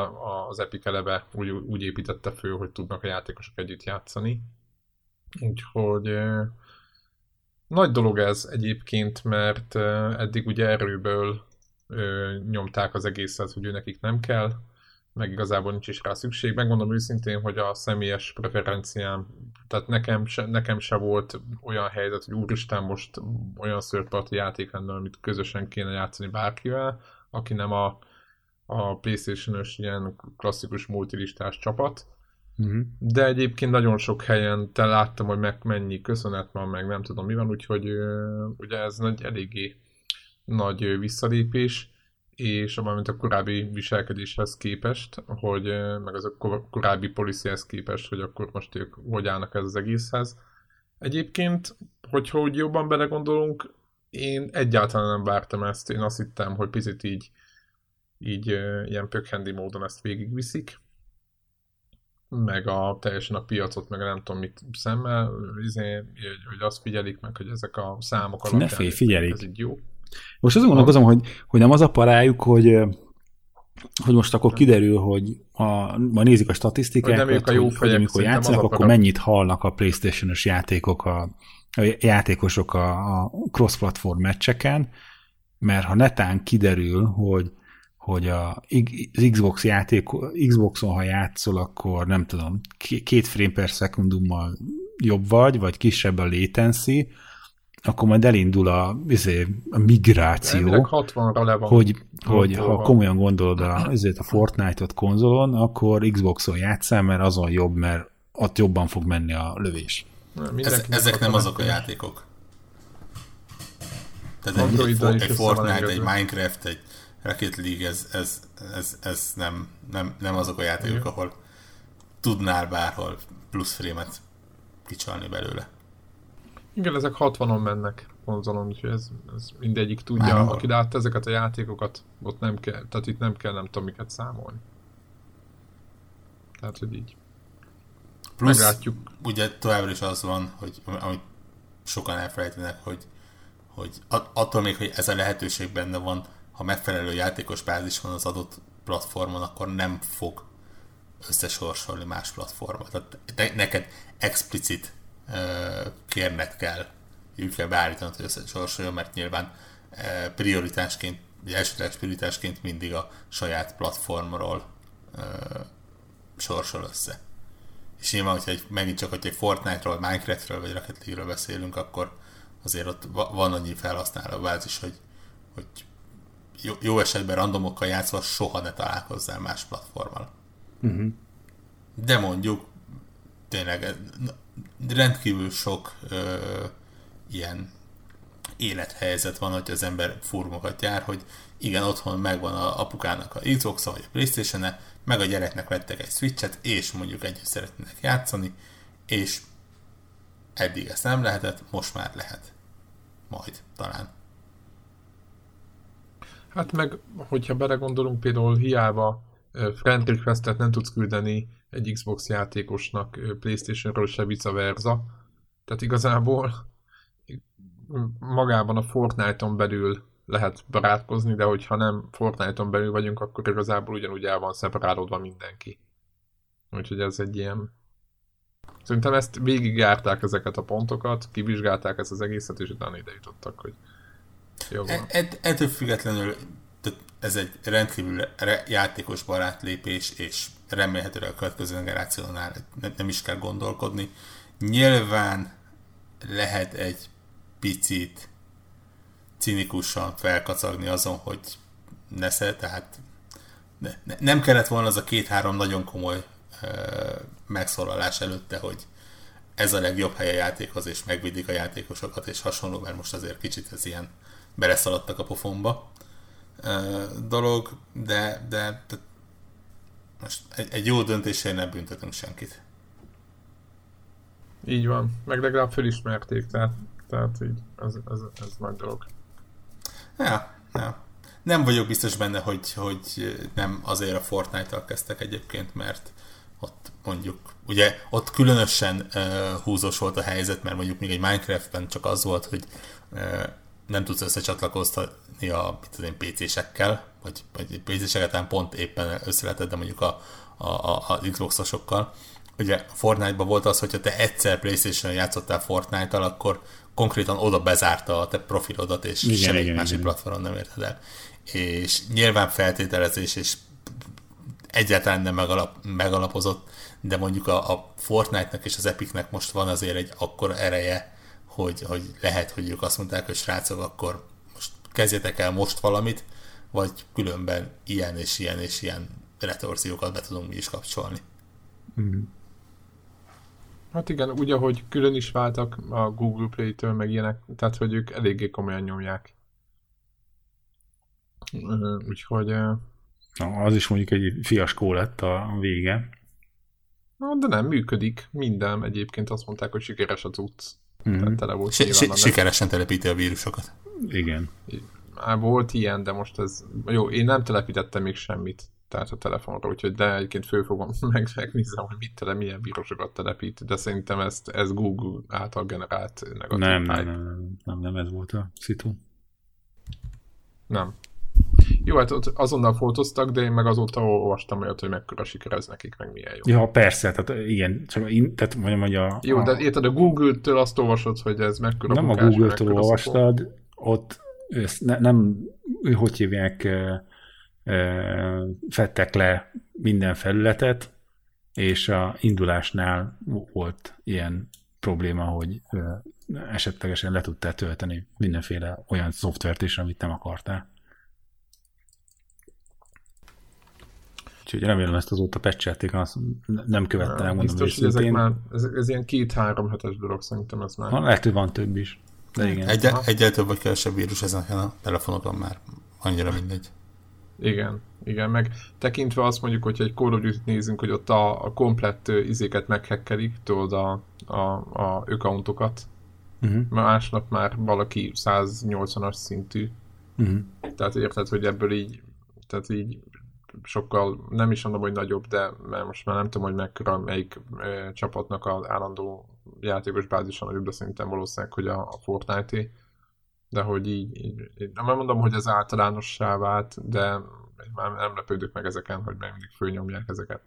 Speaker 1: az Epic eleve úgy, úgy építette föl, hogy tudnak a játékosok együtt játszani. Úgyhogy nagy dolog ez egyébként, mert eddig ugye erőből nyomták az egészet, hogy ő nekik nem kell, meg igazából nincs is rá szükség. Megmondom őszintén, hogy a személyes preferenciám, tehát nekem se, nekem se volt olyan helyzet, hogy úristen, most olyan szörparti játék lenne, amit közösen kéne játszani bárkivel, aki nem a, a Playstation-ös ilyen klasszikus multilistás csapat. Uh-huh. De egyébként nagyon sok helyen te láttam, hogy meg mennyi köszönet van, meg nem tudom mi van, úgyhogy ugye ez egy eléggé nagy visszalépés, és mint a korábbi viselkedéshez képest, hogy meg az a korábbi policyhez képest, hogy akkor most ők hogy állnak ez az egészhez. Egyébként, hogyha úgy jobban belegondolunk, én egyáltalán nem vártam ezt, én azt hittem, hogy picit így, így ilyen pökhendi módon ezt végigviszik, meg a teljesen a piacot, meg nem tudom mit szemmel, izé, hogy azt figyelik meg, hogy ezek a számok
Speaker 3: alapján ne félj, figyelik. ez így jó. Most azon gondolkozom, hogy, hogy nem az a parájuk, hogy hogy most akkor kiderül, hogy a, ma nézik a statisztikákat, hogy, a jó hogy, hogy amikor játszanak, akkor mennyit hallnak a Playstation-os játékok, a, a játékosok a, a cross-platform meccseken, mert ha netán kiderül, hogy hogy a, az Xbox játék, Xboxon, ha játszol, akkor nem tudom, két frame per szekundummal jobb vagy, vagy kisebb a latency, akkor majd elindul a, izé, a migráció,
Speaker 1: 60 le van
Speaker 3: hogy, hogy ha komolyan gondolod a, ezért a Fortnite-ot konzolon, akkor Xboxon játszál, mert azon jobb, mert ott jobban fog menni a lövés.
Speaker 4: Ez, ezek nem azok a játékok. Tehát egy, egy, egy Fortnite, egy Minecraft, egy Rocket League, ez, ez, ez, ez nem, nem, nem azok a játékok, ahol tudnál bárhol plusz frémet kicsalni belőle.
Speaker 1: Igen, ezek 60-on mennek konzolon, úgyhogy ez, ez mindegyik tudja, Már aki látta ezeket a játékokat, ott nem kell, tehát itt nem kell nem tudom miket számolni. Tehát, hogy így.
Speaker 4: Plusz, Meglátjuk. ugye továbbra is az van, hogy amit sokan elfelejtenek, hogy, hogy attól még, hogy ez a lehetőség benne van, ha megfelelő játékos bázis van az adott platformon, akkor nem fog összesorsolni más platformot. Tehát neked explicit kérnek kell, úgy kell beállítanod, hogy összesorsoljon, mert nyilván prioritásként, vagy elsődleges prioritásként mindig a saját platformról sorsol össze. És nyilván, hogyha egy, megint csak, hogy egy Fortnite-ról, Minecraft-ről vagy Rocket League-ről beszélünk, akkor azért ott van annyi felhasználó bázis, hogy, hogy jó, jó esetben randomokkal játszva soha ne találkozzál más platformmal. Uh-huh. De mondjuk tényleg rendkívül sok ö, ilyen élethelyzet van, hogy az ember fórumokat jár, hogy igen, otthon megvan a apukának a xbox vagy a playstation -e, meg a gyereknek vettek egy Switch-et, és mondjuk együtt szeretnének játszani, és eddig ezt nem lehetett, most már lehet. Majd, talán.
Speaker 1: Hát meg, hogyha belegondolunk, például hiába friend requestet nem tudsz küldeni egy Xbox játékosnak Playstation-ről se vice versa. Tehát igazából magában a Fortnite-on belül lehet barátkozni, de hogyha nem Fortnite-on belül vagyunk, akkor igazából ugyanúgy el van szeparálódva mindenki. Úgyhogy ez egy ilyen... Szerintem ezt végigjárták ezeket a pontokat, kivizsgálták ezt az egészet, és utána ide jutottak, hogy
Speaker 4: jó van. E- ettől függetlenül ez egy rendkívül játékos barát lépés, és remélhetőleg a következő generációnál nem is kell gondolkodni. Nyilván lehet egy picit cinikusan felkacagni azon, hogy nesze, tehát ne, ne, nem kellett volna az a két-három nagyon komoly ö, megszólalás előtte, hogy ez a legjobb hely a játékhoz, és megvédik a játékosokat, és hasonló, mert most azért kicsit ez ilyen beleszaladtak a pofonba dolog, de, de, de most egy, egy jó döntésért nem büntetünk senkit.
Speaker 1: Így van, meg legalább felismerték, tehát, tehát így, ez, ez, ez nagy dolog.
Speaker 4: Ja, ja. Nem vagyok biztos benne, hogy, hogy nem azért a Fortnite-tal kezdtek egyébként, mert ott mondjuk, ugye ott különösen uh, húzós volt a helyzet, mert mondjuk még egy Minecraftben csak az volt, hogy uh, nem tudsz összecsatlakoztatni a tudom, PC-sekkel, vagy, vagy PC-seket pont éppen összeletett, de mondjuk a, a, a, a Xbox-osokkal. Ugye Fortnite-ban volt az, hogyha te egyszer Playstation-on játszottál Fortnite-tal, akkor konkrétan oda bezárta a te profilodat, és igen, semmi igen, másik igen. platformon nem érted el. És nyilván feltételezés, és egyáltalán nem megalap, megalapozott, de mondjuk a, a Fortnite-nak és az Epicnek most van azért egy akkora ereje, hogy, hogy lehet, hogy ők azt mondták, hogy srácok, akkor kezdjetek el most valamit, vagy különben ilyen és ilyen és ilyen retorziókat be tudunk mi is kapcsolni. Mm.
Speaker 1: Hát igen, úgy, ahogy külön is váltak a Google Play-től, meg ilyenek, tehát hogy ők eléggé komolyan nyomják. Úgyhogy...
Speaker 3: Na, az is mondjuk egy fiaskó lett a vége.
Speaker 1: Na, de nem működik. Minden egyébként azt mondták, hogy sikeres az utc.
Speaker 4: Mm. Tele volt si- si- sikeresen telepíti a vírusokat.
Speaker 3: Igen.
Speaker 1: Már volt ilyen, de most ez... Jó, én nem telepítettem még semmit tehát a telefonra, úgyhogy de egyébként fő fogom meg, megnézem, hogy mit tele, milyen vírusokat telepít, de szerintem ezt, ez Google által generált
Speaker 3: negatív nem, nem, nem, nem, nem, nem, ez volt a szitu.
Speaker 1: Nem. Jó, hát ott azonnal fotóztak, de én meg azóta olvastam olyat, hogy mekkora siker ez nekik, meg milyen jó.
Speaker 3: Ja, persze, tehát igen, csak in, tehát mondjam, hogy a...
Speaker 1: Jó, a... de érted, a Google-től azt olvasod, hogy ez mekkora
Speaker 3: Nem bukás, a Google-től olvastad, szokó. ott ezt ne, nem, hogy hívják, fettek le minden felületet, és a indulásnál volt ilyen probléma, hogy esetlegesen le tudtál tölteni mindenféle olyan szoftvert is, amit nem akartál. Úgyhogy remélem ezt azóta pecselték, azt nem követtem,
Speaker 1: nem mondom Biztos, hogy ezek már, ez, ez ilyen két-három hetes dolog, szerintem ez már.
Speaker 3: Ha, lehet, hogy van több is. De igen.
Speaker 4: Egy, egyel több vagy kevesebb vírus ezeken a telefonokon már annyira mindegy.
Speaker 1: Igen, igen, meg tekintve azt mondjuk, hogyha egy Call of nézünk, hogy ott a, a komplett izéket meghekkelik, tudod, a, a, a accountokat, uh-huh. másnap már valaki 180-as szintű. Uh-huh. Tehát érted, hogy ebből így, tehát így sokkal, nem is mondom, hogy nagyobb, de mert most már nem tudom, hogy mekkora melyik e, csapatnak az állandó játékos bázisa nagyobb, de szerintem valószínűleg, hogy a, a Fortnite-é de hogy így, így, így nem mondom, hogy ez általánossá vált, de már nem lepődök meg ezeken, hogy meg mindig fölnyomják ezeket.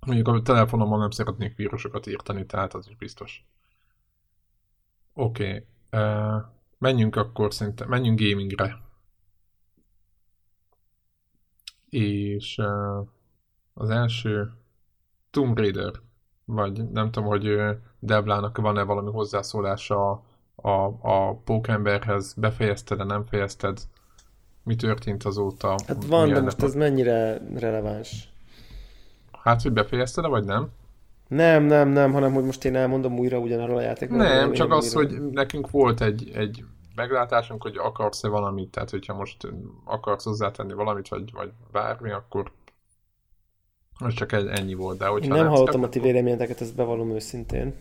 Speaker 1: Mondjuk a telefonomon nem szeretnék vírusokat írtani, tehát az is biztos. Oké. Okay. Uh, menjünk akkor szerintem, menjünk gamingre. És az első Tomb Raider, vagy nem tudom, hogy Devlának van-e valami hozzászólása a, a pókemberhez, befejezted-e, nem fejezted, mi történt azóta?
Speaker 2: Hát van, de most ez mennyire releváns?
Speaker 1: Hát, hogy befejezted-e, vagy nem?
Speaker 2: Nem, nem, nem, hanem hogy most én elmondom újra ugyanarról a játékról.
Speaker 1: Nem, csak az, újra. hogy nekünk volt egy, egy meglátásunk, hogy akarsz-e valamit, tehát hogyha most akarsz hozzátenni valamit, vagy, vagy bármi, akkor most csak ennyi volt. De
Speaker 2: hogyha Én nem, nem hallottam a ti véleményeteket, ezt bevallom őszintén.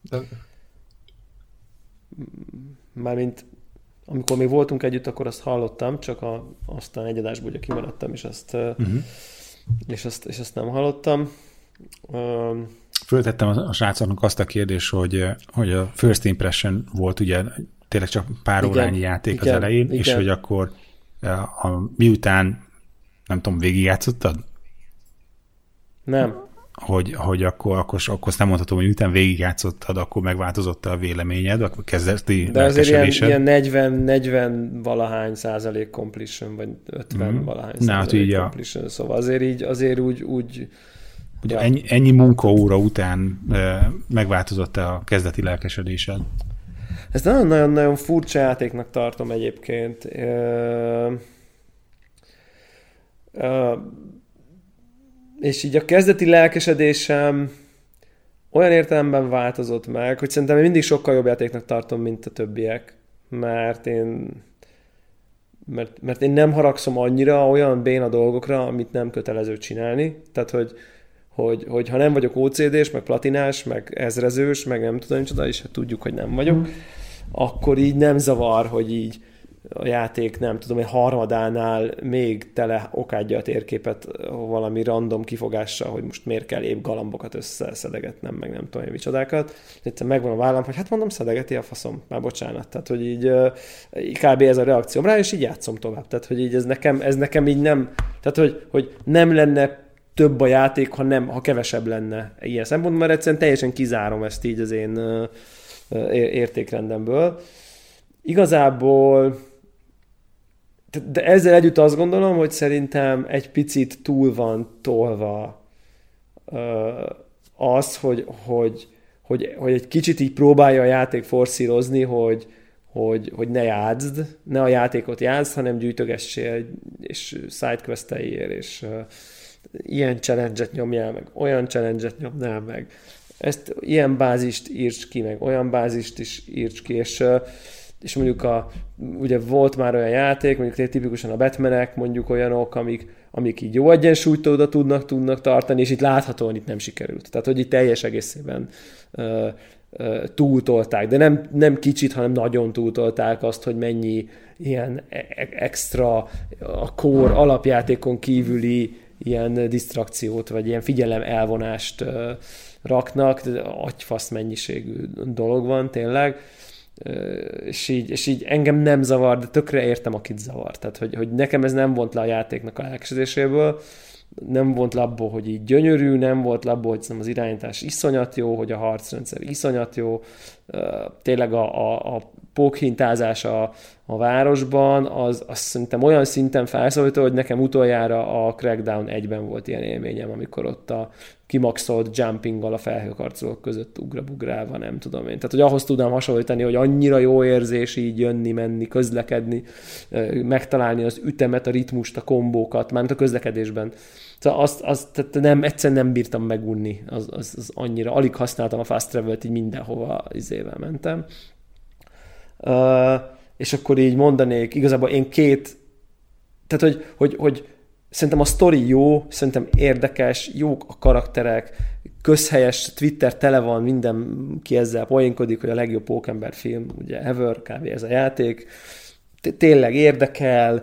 Speaker 2: De... Mármint amikor még voltunk együtt, akkor azt hallottam, csak a, aztán egy adásból ugye kimaradtam, és azt, uh-huh. és azt, és azt nem hallottam.
Speaker 3: Um, Föltettem a, srácoknak azt a kérdést, hogy, hogy a first impression volt ugye tényleg csak pár igen, órányi játék igen, az elején, igen. és hogy akkor a, a, miután, nem tudom, végigjátszottad?
Speaker 2: Nem
Speaker 3: hogy, hogy akkor, akkor, akkor azt nem mondhatom, hogy miután végigjátszottad, akkor megváltozott a véleményed, akkor kezdeti
Speaker 2: De azért ilyen, ilyen 40, 40 valahány százalék completion, vagy 50 mm. valahány Na, hát százalék hát completion, a... szóval azért így, azért úgy, úgy
Speaker 3: Ugye ja. ennyi, ennyi munkaóra után e, megváltozott a kezdeti lelkesedésed?
Speaker 2: Ezt nagyon-nagyon furcsa játéknak tartom egyébként. E, e, és így a kezdeti lelkesedésem olyan értelemben változott meg, hogy szerintem én mindig sokkal jobb játéknak tartom, mint a többiek, mert én mert, mert én nem haragszom annyira olyan béna dolgokra, amit nem kötelező csinálni. Tehát, hogy, hogy, hogy ha nem vagyok OCD-s, meg platinás, meg ezrezős, meg nem tudom, csoda, és hát tudjuk, hogy nem vagyok, akkor így nem zavar, hogy így a játék, nem tudom, egy harmadánál még tele okádja a térképet valami random kifogással, hogy most miért kell épp galambokat összeszedegetnem, meg nem tudom, micsodákat. Egyszerűen megvan a vállam, hogy hát mondom, szedegeti a faszom, már bocsánat. Tehát, hogy így kb. ez a reakcióm rá, és így játszom tovább. Tehát, hogy így ez nekem, ez nekem így nem, tehát, hogy, hogy nem lenne több a játék, ha, nem, ha kevesebb lenne ilyen szempontból, mert egyszerűen teljesen kizárom ezt így az én értékrendemből. Igazából de ezzel együtt azt gondolom, hogy szerintem egy picit túl van tolva az, hogy, hogy, hogy, hogy egy kicsit így próbálja a játék forszírozni, hogy, hogy, hogy ne játszd, ne a játékot játszd, hanem gyűjtögessél, és sidequesteiért, és ilyen challenge-et nyomjál meg, olyan challenge-et nyomnál meg, ezt ilyen bázist írts ki, meg olyan bázist is írts ki, és és mondjuk a, ugye volt már olyan játék, mondjuk tipikusan a Batmanek, mondjuk olyanok, amik, amik így jó egyensúlyt oda tudnak, tudnak tartani, és itt láthatóan itt nem sikerült. Tehát, hogy itt teljes egészében uh, uh, túltolták, de nem, nem kicsit, hanem nagyon túltolták azt, hogy mennyi ilyen e-, e extra a kór alapjátékon kívüli ilyen disztrakciót, vagy ilyen figyelem elvonást raknak, agyfasz mennyiségű dolog van tényleg és így, és így engem nem zavar, de tökre értem, akit zavar. Tehát, hogy, hogy nekem ez nem vont le a játéknak a lelkesedéséből, nem vont le abból, hogy így gyönyörű, nem volt le abból, hogy az irányítás iszonyat jó, hogy a harcrendszer iszonyat jó, tényleg a, a, a pókhintázás a, a városban, az, az szerintem olyan szinten felszólító, hogy nekem utoljára a Crackdown egyben volt ilyen élményem, amikor ott a kimaxolt jumpinggal a felhőkarcolók között ugrabugrálva, nem tudom én. Tehát, hogy ahhoz tudnám hasonlítani, hogy annyira jó érzés így jönni, menni, közlekedni, megtalálni az ütemet, a ritmust, a kombókat, már a közlekedésben. Szóval azt, azt tehát nem, egyszerűen nem bírtam megunni, az, az, az annyira, alig használtam a fast travel-t, így mindenhova izével mentem. És akkor így mondanék, igazából én két, tehát hogy, hogy, hogy szerintem a sztori jó, szerintem érdekes, jók a karakterek, közhelyes, Twitter tele van, mindenki ezzel poénkodik, hogy a legjobb pókember film, ugye ever, kb. ez a játék, tényleg érdekel,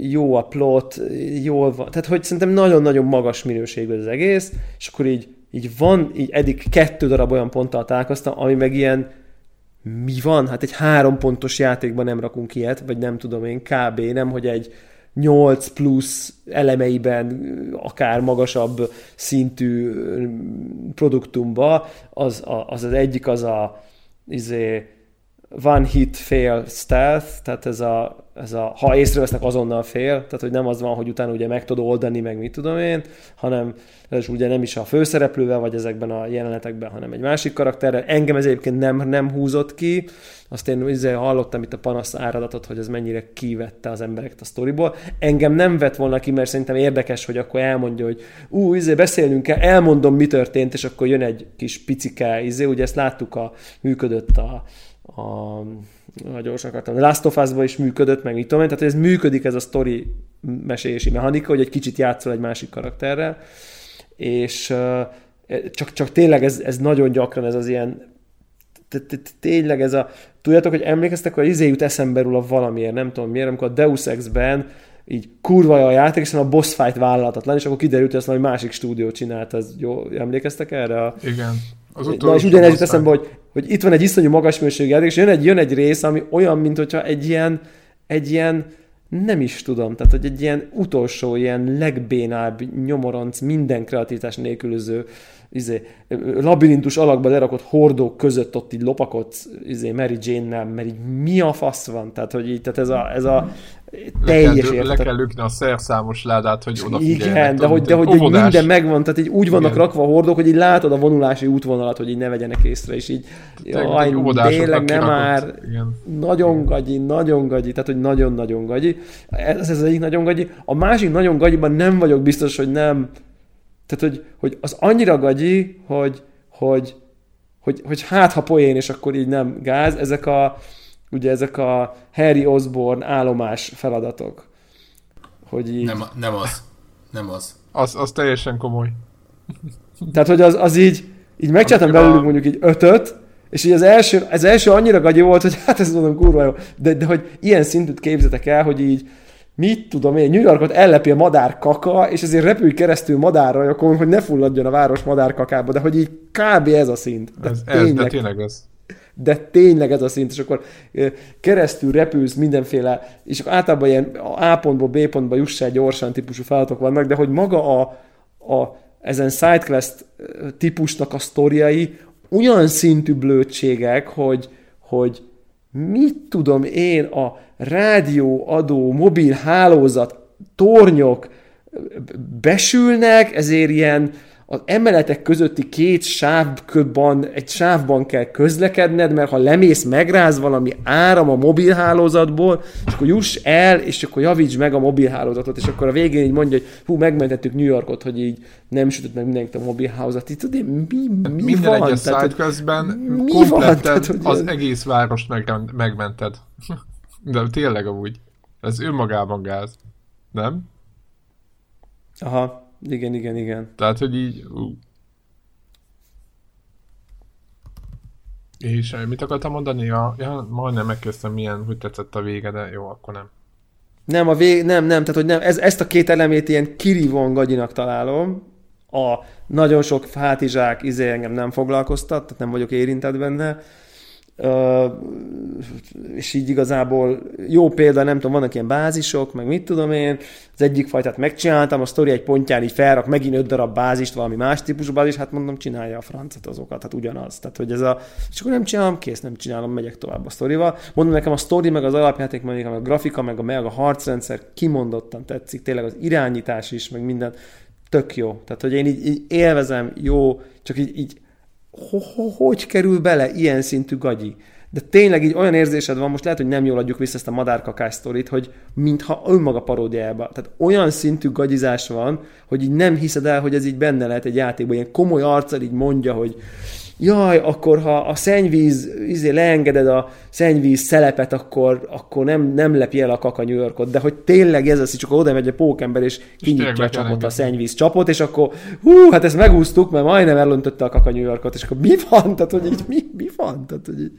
Speaker 2: jó a plot, jól van, tehát hogy szerintem nagyon-nagyon magas minőségű az egész, és akkor így, így van, így eddig kettő darab olyan ponttal találkoztam, ami meg ilyen mi van? Hát egy három pontos játékban nem rakunk ilyet, vagy nem tudom én, kb. nem, hogy egy 8 plusz elemeiben akár magasabb szintű produktumba, az, az, az egyik az a izé, one hit fail stealth, tehát ez a, ez a ha észrevesznek azonnal fél, tehát hogy nem az van, hogy utána ugye meg tudod oldani, meg mit tudom én, hanem ez ugye nem is a főszereplővel vagy ezekben a jelenetekben, hanem egy másik karakterrel. Engem ez egyébként nem, nem húzott ki, azt én izé hallottam itt a panasz áradatot, hogy ez mennyire kivette az embereket a sztoriból. Engem nem vett volna ki, mert szerintem érdekes, hogy akkor elmondja, hogy ú, izé beszélnünk kell, elmondom, mi történt, és akkor jön egy kis picike, izé, ugye ezt láttuk, a, működött a, a a gyorsan akartam, a Last of us is működött, meg mit tudom én, tehát ez működik ez a story mesélési mechanika, hogy egy kicsit játszol egy másik karakterrel, és csak, csak tényleg ez, ez nagyon gyakran ez az ilyen tényleg ez a, tudjátok, hogy emlékeztek, hogy izé jut eszembe a valamiért, nem tudom miért, amikor a Deus Ex-ben így kurva a játék, és a boss fight vállalatlan, és akkor kiderült, hogy azt hogy másik stúdió csinált, az jó, emlékeztek erre? A...
Speaker 1: Igen.
Speaker 2: Az Na, és ugyanez jut eszembe, hogy, hogy itt van egy iszonyú magas minőségű játék, és jön egy, jön egy rész, ami olyan, mint hogyha egy ilyen, egy ilyen nem is tudom, tehát hogy egy ilyen utolsó, ilyen legbénább nyomoronc, minden kreativitás nélkülöző izé, labirintus alakba lerakott hordók között ott így lopakodsz izé, Mary Jane-nel, mert így mi a fasz van? Tehát, hogy így, tehát ez a, ez a teljes
Speaker 1: le kell, le kell lükni a szerszámos ládát, hogy oda
Speaker 2: Igen, de hogy, de hogy, hogy minden megvan, tehát így úgy vannak Igen. rakva a hordók, hogy így látod a vonulási útvonalat, hogy így ne vegyenek észre, és így jaj, tényleg nem már Igen. nagyon gagyi, nagyon gagyi, tehát hogy nagyon-nagyon gagyi. Ez, ez az egyik nagyon gagyi. A másik nagyon gagyiban nem vagyok biztos, hogy nem Tehát, hogy, hogy az annyira gagyi, hogy, hogy, hogy, hogy hát ha poén, és akkor így nem gáz, ezek a, ugye ezek a Harry Osborn állomás feladatok. Hogy így...
Speaker 4: Nem, nem az. Nem az.
Speaker 1: Az, az teljesen komoly.
Speaker 2: Tehát, hogy az, az így, így megcsináltam belőlük mondjuk így ötöt, és így az első, az első annyira gagyi volt, hogy hát ez mondom kurva jó, de, de hogy ilyen szintűt képzetek el, hogy így mit tudom én, New Yorkot ellepi a madár kaka, és ezért repülj keresztül madárrajokon, hogy ne fulladjon a város madárkakába, de hogy így kb. ez a szint.
Speaker 1: De, ez, tényleg, ez, de tényleg ez.
Speaker 2: De tényleg ez a szint, és akkor keresztül repülsz mindenféle, és akkor általában ilyen A pontból B pontba juss el gyorsan típusú feladatok vannak, de hogy maga a, a ezen sidequest típusnak a sztoriai olyan szintű blödségek, hogy, hogy mit tudom én, a rádióadó, mobil hálózat, tornyok besülnek, ezért ilyen az emeletek közötti két sávban, egy sávban kell közlekedned, mert ha lemész, megráz valami áram a mobilhálózatból, és akkor juss el, és akkor javíts meg a mobilhálózatot, és akkor a végén így mondja, hogy hú, megmentettük New Yorkot, hogy így nem sütött meg mindenkit a mobilhálózat. Itt tudod, mi, mi
Speaker 1: Minden
Speaker 2: van?
Speaker 1: egyes Tehát, közben mi van? Tehát, hogy az egész várost meg, megmented. De tényleg amúgy. Ez önmagában gáz. Nem?
Speaker 2: Aha. Igen, igen, igen.
Speaker 1: Tehát, hogy így... És eh, mit akartam mondani? Ja, ja, majdnem megkezdtem milyen, hogy tetszett a vége, de jó, akkor nem.
Speaker 2: Nem, a vég, nem, nem, tehát hogy nem, ez, ezt a két elemét ilyen kirívon gagyinak találom. A nagyon sok hátizsák izé engem nem foglalkoztat, tehát nem vagyok érintett benne és így igazából jó példa, nem tudom, vannak ilyen bázisok, meg mit tudom én, az egyik fajtát megcsináltam, a sztori egy pontján így felrak megint öt darab bázist, valami más típusú bázis, hát mondom, csinálja a francot azokat, hát ugyanaz. Tehát, hogy ez a, és akkor nem csinálom, kész, nem csinálom, megyek tovább a sztorival. Mondom nekem a sztori, meg az alapjáték, meg a grafika, meg a, meg a harcrendszer kimondottan tetszik, tényleg az irányítás is, meg minden tök jó. Tehát, hogy én így, így élvezem, jó, csak így, így hogy kerül bele ilyen szintű gagyi? De tényleg így olyan érzésed van, most lehet, hogy nem jól adjuk vissza ezt a madárkakás sztorit, hogy mintha önmaga paródiába. Tehát olyan szintű gagyizás van, hogy így nem hiszed el, hogy ez így benne lehet egy játékban. Ilyen komoly arccal így mondja, hogy jaj, akkor ha a szennyvíz, izé leengeded a szennyvíz szelepet, akkor, akkor nem, nem lepi el a kaka New Yorkot, de hogy tényleg ez az, hogy csak oda megy a pókember, és kinyitja a csapot, a szennyvíz csapot, és akkor hú, hát ezt megúsztuk, mert majdnem elöntötte a kaka New Yorkot, és akkor mi van? Tehát, hogy így, mi, mi van? Tehát, hogy így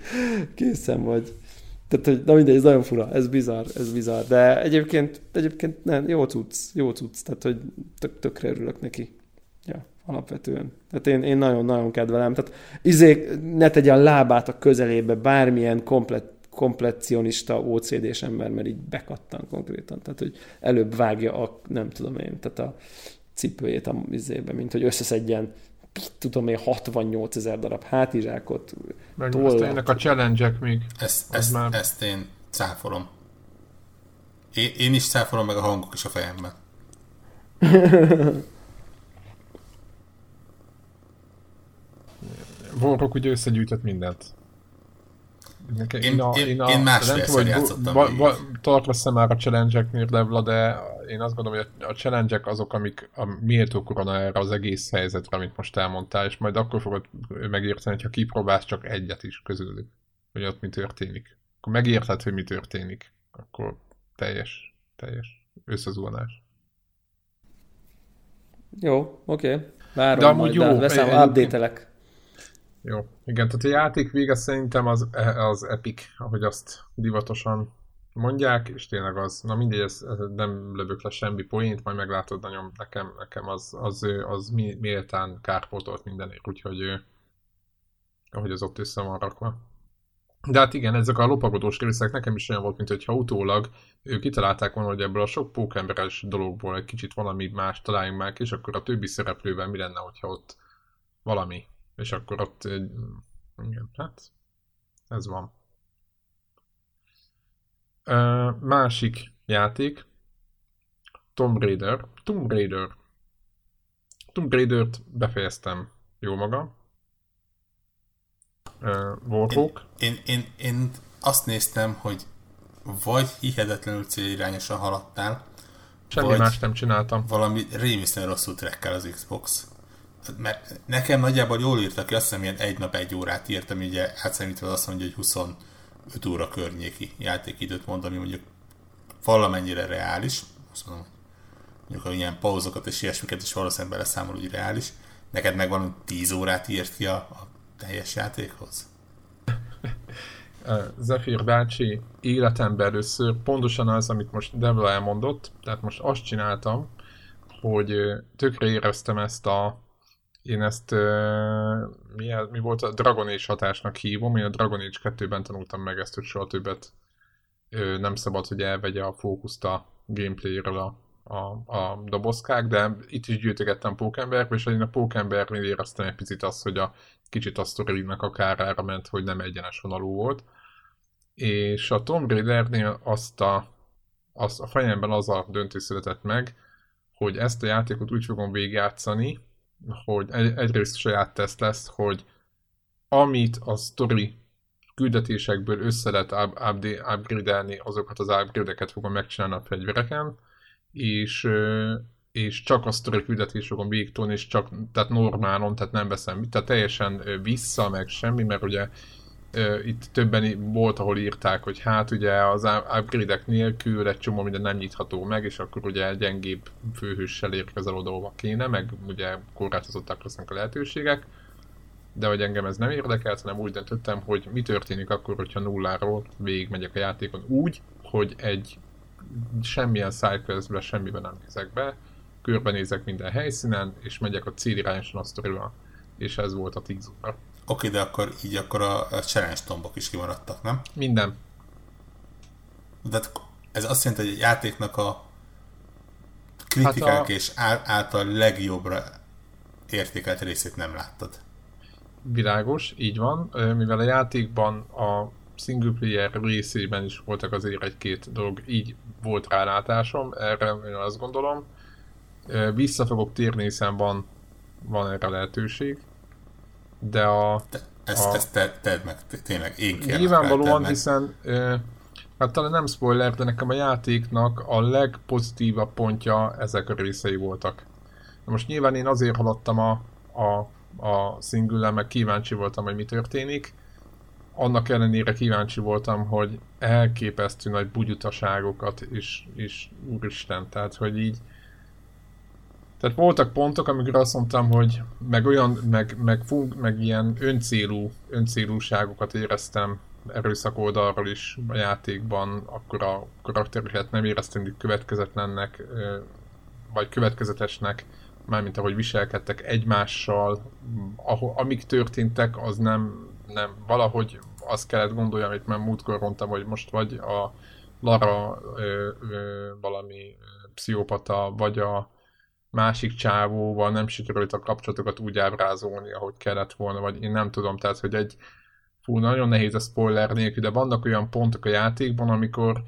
Speaker 2: készen vagy. Tehát, hogy, na mindegy, ez nagyon fura, ez bizarr, ez bizarr, de egyébként, egyébként nem, jó cucc, jó cucc, tehát, hogy tök, tökre örülök neki. Ja alapvetően. Tehát én, én nagyon-nagyon kedvelem. Tehát izé, ne tegye a lábát a közelébe bármilyen komplet, komplekcionista OCD-s ember, mert így bekattan konkrétan. Tehát, hogy előbb vágja a, nem tudom én, tehát a cipőjét a izébe, mint hogy összeszedjen tudom én, 68 ezer darab hátizsákot.
Speaker 1: Meg ennek a challenge még.
Speaker 4: Ezt, ezt, már... ezt én cáfolom. Én, én is cáfolom, meg a hangok is a fejemben.
Speaker 1: Warrock ugye összegyűjtött mindent.
Speaker 4: Nekem, én, én, a, én, én, a, én másfélszer játszottam. Va,
Speaker 1: va, tartva már a challenge-eknél, de, de én azt gondolom, hogy a challenge azok, amik a méltó korona erre az egész helyzetre, amit most elmondtál, és majd akkor fogod megérteni, hogyha kipróbálsz csak egyet is közülük, hogy ott mi történik. Akkor megérted, hogy mi történik. Akkor teljes, teljes összezuhanás.
Speaker 2: Jó, oké. Okay. Várom de amúgy majd, jó, veszem, update-elek.
Speaker 1: Jó, igen, tehát a játék vége szerintem az, az epic, ahogy azt divatosan mondják, és tényleg az, na mindegy, ez, ez nem lövök le semmi poént, majd meglátod nagyon, nekem, nekem az, az, az, az méltán kárpótolt mindenért, úgyhogy ahogy az ott össze van rakva. De hát igen, ezek a lopagodós részek nekem is olyan volt, mint hogyha utólag ők kitalálták volna, hogy ebből a sok pókemberes dologból egy kicsit valami más találjunk meg, és akkor a többi szereplővel mi lenne, hogyha ott valami és akkor ott egy... Igen, hát ez van. Uh, másik játék, Tomb Raider. Tomb Raider. Tomb Raider-t befejeztem jó maga. Uh, Warhawk.
Speaker 4: Én, én, én, én azt néztem, hogy vagy hihetetlenül célirányosan haladtál,
Speaker 1: Semmi más nem csináltam.
Speaker 4: Valami rémisztően rosszul trekkel az Xbox. Mert nekem nagyjából jól írtak ki, azt hiszem ilyen egy nap egy órát írtam, ugye átszámítva azt mondja, hogy 25 óra környéki játékidőt mond, ami mondjuk valamennyire reális. Azt mondom, mondjuk ha ilyen pauzokat és ilyesmiket is valószínűleg beleszámol, hogy reális. Neked meg van 10 órát írt ki a, a teljes játékhoz?
Speaker 1: Zephyr bácsi életemben először pontosan az, amit most Devla elmondott, tehát most azt csináltam, hogy tökre éreztem ezt a én ezt mi, mi volt a Dragon Age hatásnak hívom, én a Dragon Age 2-ben tanultam meg ezt, hogy soha többet nem szabad, hogy elvegye a fókuszt a gameplayről a, a, a dobozkák, de itt is gyűjtögettem Pókemberbe, és én a Pókembernél éreztem egy picit azt, hogy a kicsit a sztorinak a kárára ment, hogy nem egyenes vonalú volt. És a Tomb Raidernél azt a, azt a fejemben az a döntő született meg, hogy ezt a játékot úgy fogom végigjátszani, hogy egy, egyrészt saját teszt lesz, hogy amit a story küldetésekből össze lehet upgrade-elni, azokat az upgrade-eket fogom megcsinálni a fegyvereken, és, és csak a story küldetést fogom végigtolni, és csak, tehát normálon, tehát nem veszem, tehát teljesen vissza, meg semmi, mert ugye itt többen volt, ahol írták, hogy hát ugye az upgrade-ek nélkül egy csomó minden nem nyitható meg, és akkor ugye gyengébb főhőssel érkezel oda, kéne, meg ugye korlátozottak lesznek a lehetőségek, de hogy engem ez nem érdekelt, hanem úgy döntöttem, hogy mi történik akkor, hogyha nulláról végigmegyek a játékon úgy, hogy egy semmilyen sidequestbe, semmiben nem nézek be, körbenézek minden helyszínen, és megyek a célirányosan a sztorival. És ez volt a 10 óra.
Speaker 4: Oké, de akkor így akkor a, a challenge tombok is kimaradtak, nem?
Speaker 1: Minden.
Speaker 4: De ez azt jelenti, hogy a játéknak a kritikák hát a... és által legjobbra értékelt részét nem láttad.
Speaker 1: Világos, így van. Mivel a játékban a single player részében is voltak azért egy-két dolog, így volt rálátásom, erre én azt gondolom. Vissza fogok térni, hiszen van, van erre lehetőség. De a...
Speaker 4: Te, ezt, a, ezt te, tedd meg, tényleg én kérlek
Speaker 1: Nyilvánvalóan, hiszen hát talán nem spoiler, de nekem a játéknak a legpozitívabb pontja ezek a részei voltak. Na most nyilván én azért haladtam a, a, a single meg kíváncsi voltam, hogy mi történik, annak ellenére kíváncsi voltam, hogy elképesztő nagy bugyutaságokat is, is úristen, tehát hogy így tehát voltak pontok, amikor azt mondtam, hogy meg olyan, meg, meg, fun, meg ilyen öncélú, öncélúságokat éreztem erőszak oldalról is a játékban, akkor a karaktereket nem éreztem következetlennek, vagy következetesnek, mármint ahogy viselkedtek egymással, ahol, amik történtek, az nem, nem valahogy azt kellett gondoljam, amit már múltkor mondtam, hogy most vagy a Lara ö, ö, valami pszichopata, vagy a másik csávóval nem sikerült a kapcsolatokat úgy ábrázolni, ahogy kellett volna, vagy én nem tudom, tehát hogy egy fú, nagyon nehéz a spoiler nélkül, de vannak olyan pontok a játékban, amikor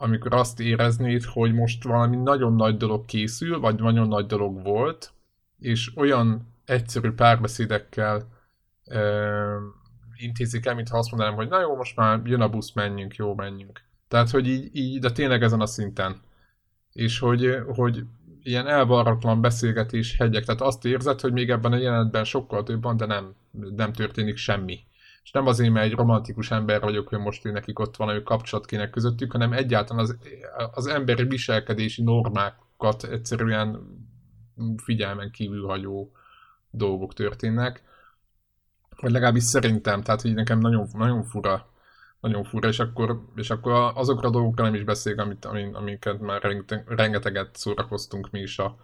Speaker 1: amikor azt éreznéd, hogy most valami nagyon nagy dolog készül, vagy nagyon nagy dolog volt, és olyan egyszerű párbeszédekkel intézik el, mintha azt mondanám, hogy na jó, most már jön a busz, menjünk, jó, menjünk. Tehát, hogy így, így de tényleg ezen a szinten. És hogy, hogy ilyen elvarratlan beszélgetés hegyek, tehát azt érzed, hogy még ebben a jelenetben sokkal több van, de nem, nem történik semmi. És nem azért, mert egy romantikus ember vagyok, hogy most ő nekik ott valami kapcsolat kéne közöttük, hanem egyáltalán az, az emberi viselkedési normákat egyszerűen figyelmen kívül hagyó dolgok történnek. Vagy legalábbis szerintem, tehát hogy nekem nagyon, nagyon fura, nagyon fura, és akkor, és akkor azokra a dolgokra nem is beszélek, amit, amiket már rengeteget szórakoztunk mi is a,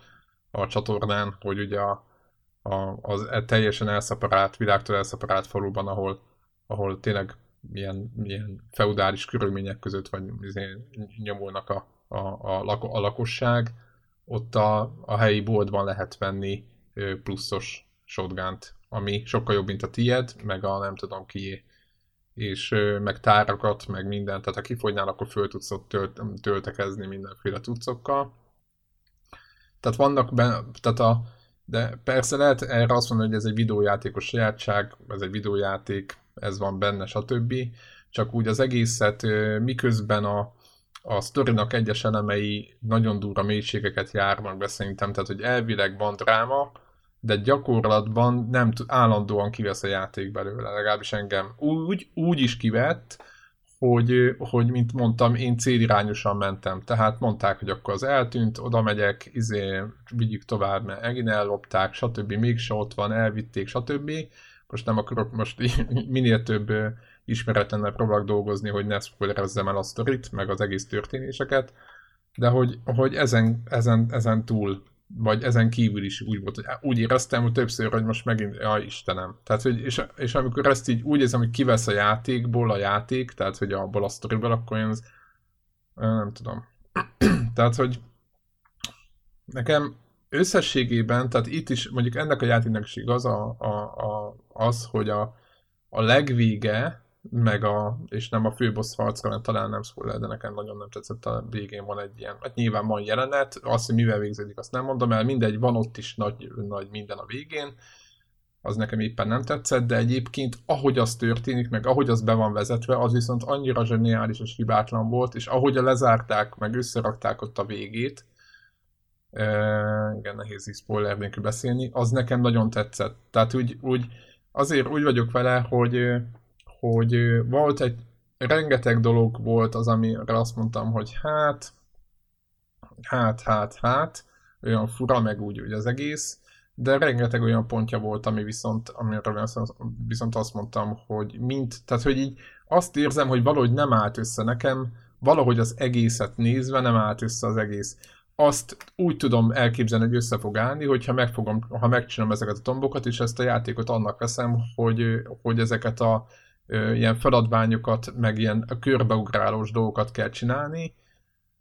Speaker 1: a csatornán, hogy ugye a, a, az e teljesen elszeparált, világtól elszeparált faluban, ahol, ahol tényleg milyen, milyen feudális körülmények között vagy izé nyomulnak a, a, a, lako, a lakosság, ott a, a helyi boltban lehet venni pluszos shotgunt ami sokkal jobb, mint a tied, meg a nem tudom ki, és meg tárakat, meg mindent, tehát ha kifogynál, akkor föl tudsz ott tölt, töltekezni mindenféle cuccokkal. Tehát vannak benne, tehát a, de persze lehet erre azt mondani, hogy ez egy videójátékos sajátság, ez egy videójáték, ez van benne, stb. Csak úgy az egészet, miközben a, a sztorinak egyes elemei nagyon durva mélységeket járnak be szerintem, tehát hogy elvileg van dráma, de gyakorlatban nem tud, állandóan kivesz a játék belőle, legalábbis engem úgy, úgy is kivett, hogy, hogy mint mondtam, én célirányosan mentem. Tehát mondták, hogy akkor az eltűnt, oda megyek, izé, vigyük tovább, mert megint ellopták, stb. Mégse ott van, elvitték, stb. Most nem akarok most minél több ismeretlennel próbálok dolgozni, hogy ne spoilerezzem el a sztorit, meg az egész történéseket, de hogy, hogy ezen, ezen, ezen túl vagy ezen kívül is úgy volt, hogy úgy éreztem hogy többször, hogy most megint, ja Istenem. Tehát, hogy, és, és amikor ezt így úgy érzem, hogy kivesz a játékból a játék, tehát, hogy abból a sztoriból, akkor én ez, nem tudom. tehát, hogy nekem összességében, tehát itt is, mondjuk ennek a játéknak is igaz a, a, a, az, hogy a, a legvége, meg a, és nem a főbossz harcra, mert talán nem spoiler, de nekem nagyon nem tetszett, a végén van egy ilyen, hát nyilván van jelenet, azt, hogy mivel végződik, azt nem mondom el, mindegy, van ott is nagy, nagy minden a végén, az nekem éppen nem tetszett, de egyébként ahogy az történik, meg ahogy az be van vezetve, az viszont annyira zseniális és hibátlan volt, és ahogy a lezárták, meg összerakták ott a végét, e, igen, nehéz így spoiler nélkül beszélni, az nekem nagyon tetszett. Tehát úgy, úgy azért úgy vagyok vele, hogy hogy volt egy, rengeteg dolog volt az, amire azt mondtam, hogy hát, hát, hát, hát, olyan fura, meg úgy, úgy az egész, de rengeteg olyan pontja volt, ami viszont, amiről viszont azt mondtam, hogy mint, tehát hogy így azt érzem, hogy valahogy nem állt össze nekem, valahogy az egészet nézve nem állt össze az egész. Azt úgy tudom elképzelni, hogy össze fog állni, hogyha megfogom, ha megcsinálom ezeket a tombokat, és ezt a játékot annak veszem, hogy, hogy ezeket a ilyen feladványokat, meg ilyen körbeugrálós dolgokat kell csinálni,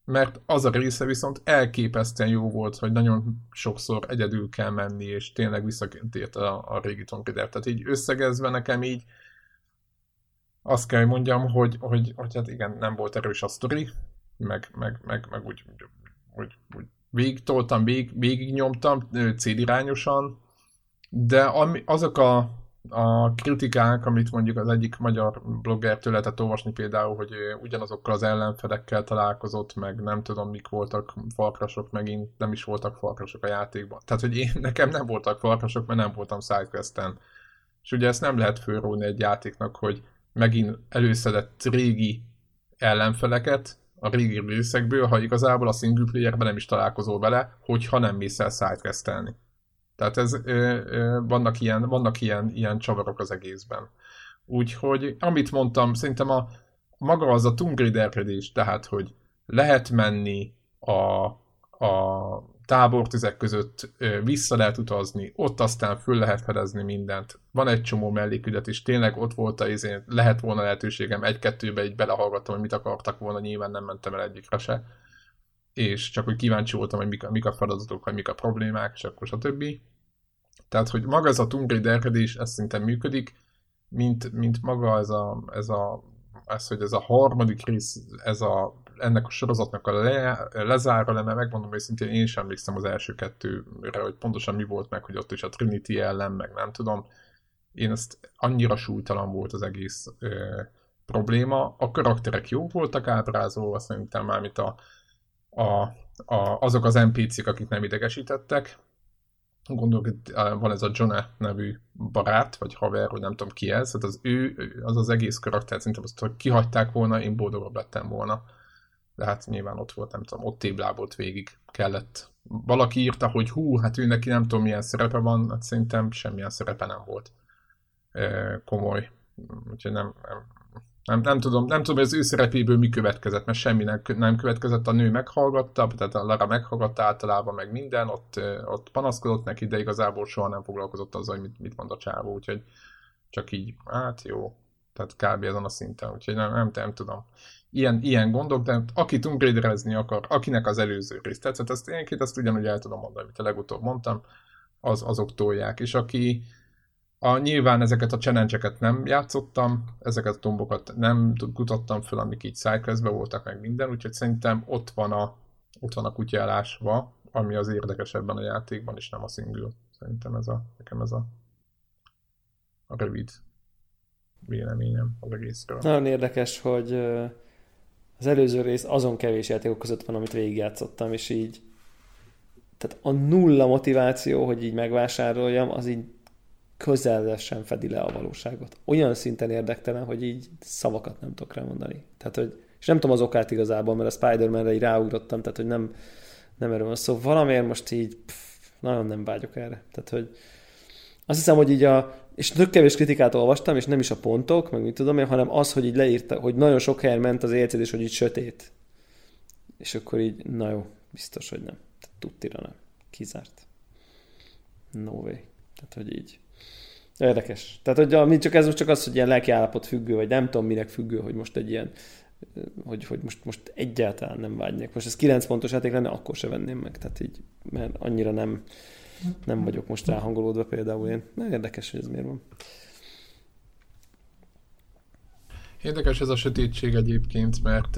Speaker 1: mert az a része viszont elképesztően jó volt, hogy nagyon sokszor egyedül kell menni, és tényleg visszaként a, a régi Tomb Raider. Tehát így összegezve nekem így azt kell, mondjam, hogy, hogy, hogy hát igen, nem volt erős a sztori, meg, meg, meg, meg úgy, úgy, úgy végig toltam, végig, végig nyomtam célirányosan, de ami, azok a a kritikák, amit mondjuk az egyik magyar bloggertől lehetett olvasni például, hogy ugyanazokkal az ellenfelekkel találkozott, meg nem tudom mik voltak farkasok, megint nem is voltak farkasok a játékban. Tehát, hogy én, nekem nem voltak farkasok, mert nem voltam sidequesten. És ugye ezt nem lehet fölróni egy játéknak, hogy megint előszedett régi ellenfeleket a régi részekből, ha igazából a single playerben nem is találkozol vele, hogyha nem mész el sidequestelni. Tehát ez, vannak, ilyen, vannak ilyen, ilyen csavarok az egészben. Úgyhogy, amit mondtam, szerintem a maga az a Tomb tehát, hogy lehet menni a, a tábortüzek között, vissza lehet utazni, ott aztán föl lehet fedezni mindent. Van egy csomó mellékügyet is, tényleg ott volt a izé, lehet volna lehetőségem egy-kettőbe egy belehallgattam, hogy mit akartak volna, nyilván nem mentem el egyikre se és csak hogy kíváncsi voltam, hogy mik a, mik a feladatok, vagy mik a problémák, és akkor stb. Tehát, hogy maga ez a Tomb Raider-kedés, ez szinte működik, mint, mint maga ez a, ez a ez, hogy ez a harmadik rész, ez a, ennek a sorozatnak a le, lezárva lenne, megmondom őszintén, én sem emlékszem az első kettőre, hogy pontosan mi volt meg, hogy ott is a Trinity ellen, meg nem tudom. Én ezt annyira súlytalan volt az egész ö, probléma. A karakterek jó voltak ábrázolva, szerintem már, mint a, a, a, azok az NPC-k, akik nem idegesítettek. Gondolok, hogy van ez a Jonah nevű barát, vagy haver, hogy nem tudom ki ez, hát az ő, az az egész karakter, szerintem azt, hogy kihagyták volna, én boldogabb lettem volna. De hát nyilván ott volt, nem tudom, ott téblábolt végig, kellett. Valaki írta, hogy hú, hát ő neki nem tudom milyen szerepe van, hát szerintem semmilyen szerepe nem volt komoly. Úgyhogy nem, nem, nem, tudom, nem tudom, hogy az ő szerepéből mi következett, mert semmi nem, nem következett, a nő meghallgatta, tehát a Lara meghallgatta általában meg minden, ott, ott panaszkodott neki, de igazából soha nem foglalkozott azzal, hogy mit, mit mond a csávó, úgyhogy csak így, hát jó, tehát kb. ezen a szinten, úgyhogy nem, nem, nem tudom. Ilyen, ilyen gondok, de aki Tomb Raiderezni akar, akinek az előző rész tetszett, ezt én azt ugyanúgy el tudom mondani, amit a legutóbb mondtam, az, azok tolják, és aki, a, nyilván ezeket a challenge nem játszottam, ezeket a tombokat nem kutattam fel, amik így szájkezbe voltak meg minden, úgyhogy szerintem ott van a, ott van a kutyálásva, ami az érdekesebben a játékban, és nem a single. Szerintem ez a, nekem ez a, a rövid véleményem az egészről.
Speaker 2: Nagyon érdekes, hogy az előző rész azon kevés játékok között van, amit végigjátszottam, és így tehát a nulla motiváció, hogy így megvásároljam, az így közel sem fedi le a valóságot. Olyan szinten érdektelen, hogy így szavakat nem tudok rá mondani. Tehát, hogy, és nem tudom az okát igazából, mert a Spider-Man-re így ráugrottam, tehát, hogy nem, nem erről van szó. Valamiért most így pff, nagyon nem vágyok erre. Tehát, hogy azt hiszem, hogy így a, és tök kevés kritikát olvastam, és nem is a pontok, meg mit tudom én, hanem az, hogy így leírta, hogy nagyon sok helyen ment az érzés, hogy így sötét. És akkor így, na jó, biztos, hogy nem. Tudtira nem. Kizárt. No way. Tehát, hogy így. Érdekes. Tehát, hogy a, csak ez most csak az, hogy ilyen lelki állapot függő, vagy nem tudom minek függő, hogy most egy ilyen hogy, hogy most, most egyáltalán nem vágynék. Most ez 9 pontos játék lenne, akkor se venném meg. Tehát így, mert annyira nem, nem vagyok most ráhangolódva például én. Érdekes, hogy ez miért van.
Speaker 1: Érdekes ez a sötétség egyébként, mert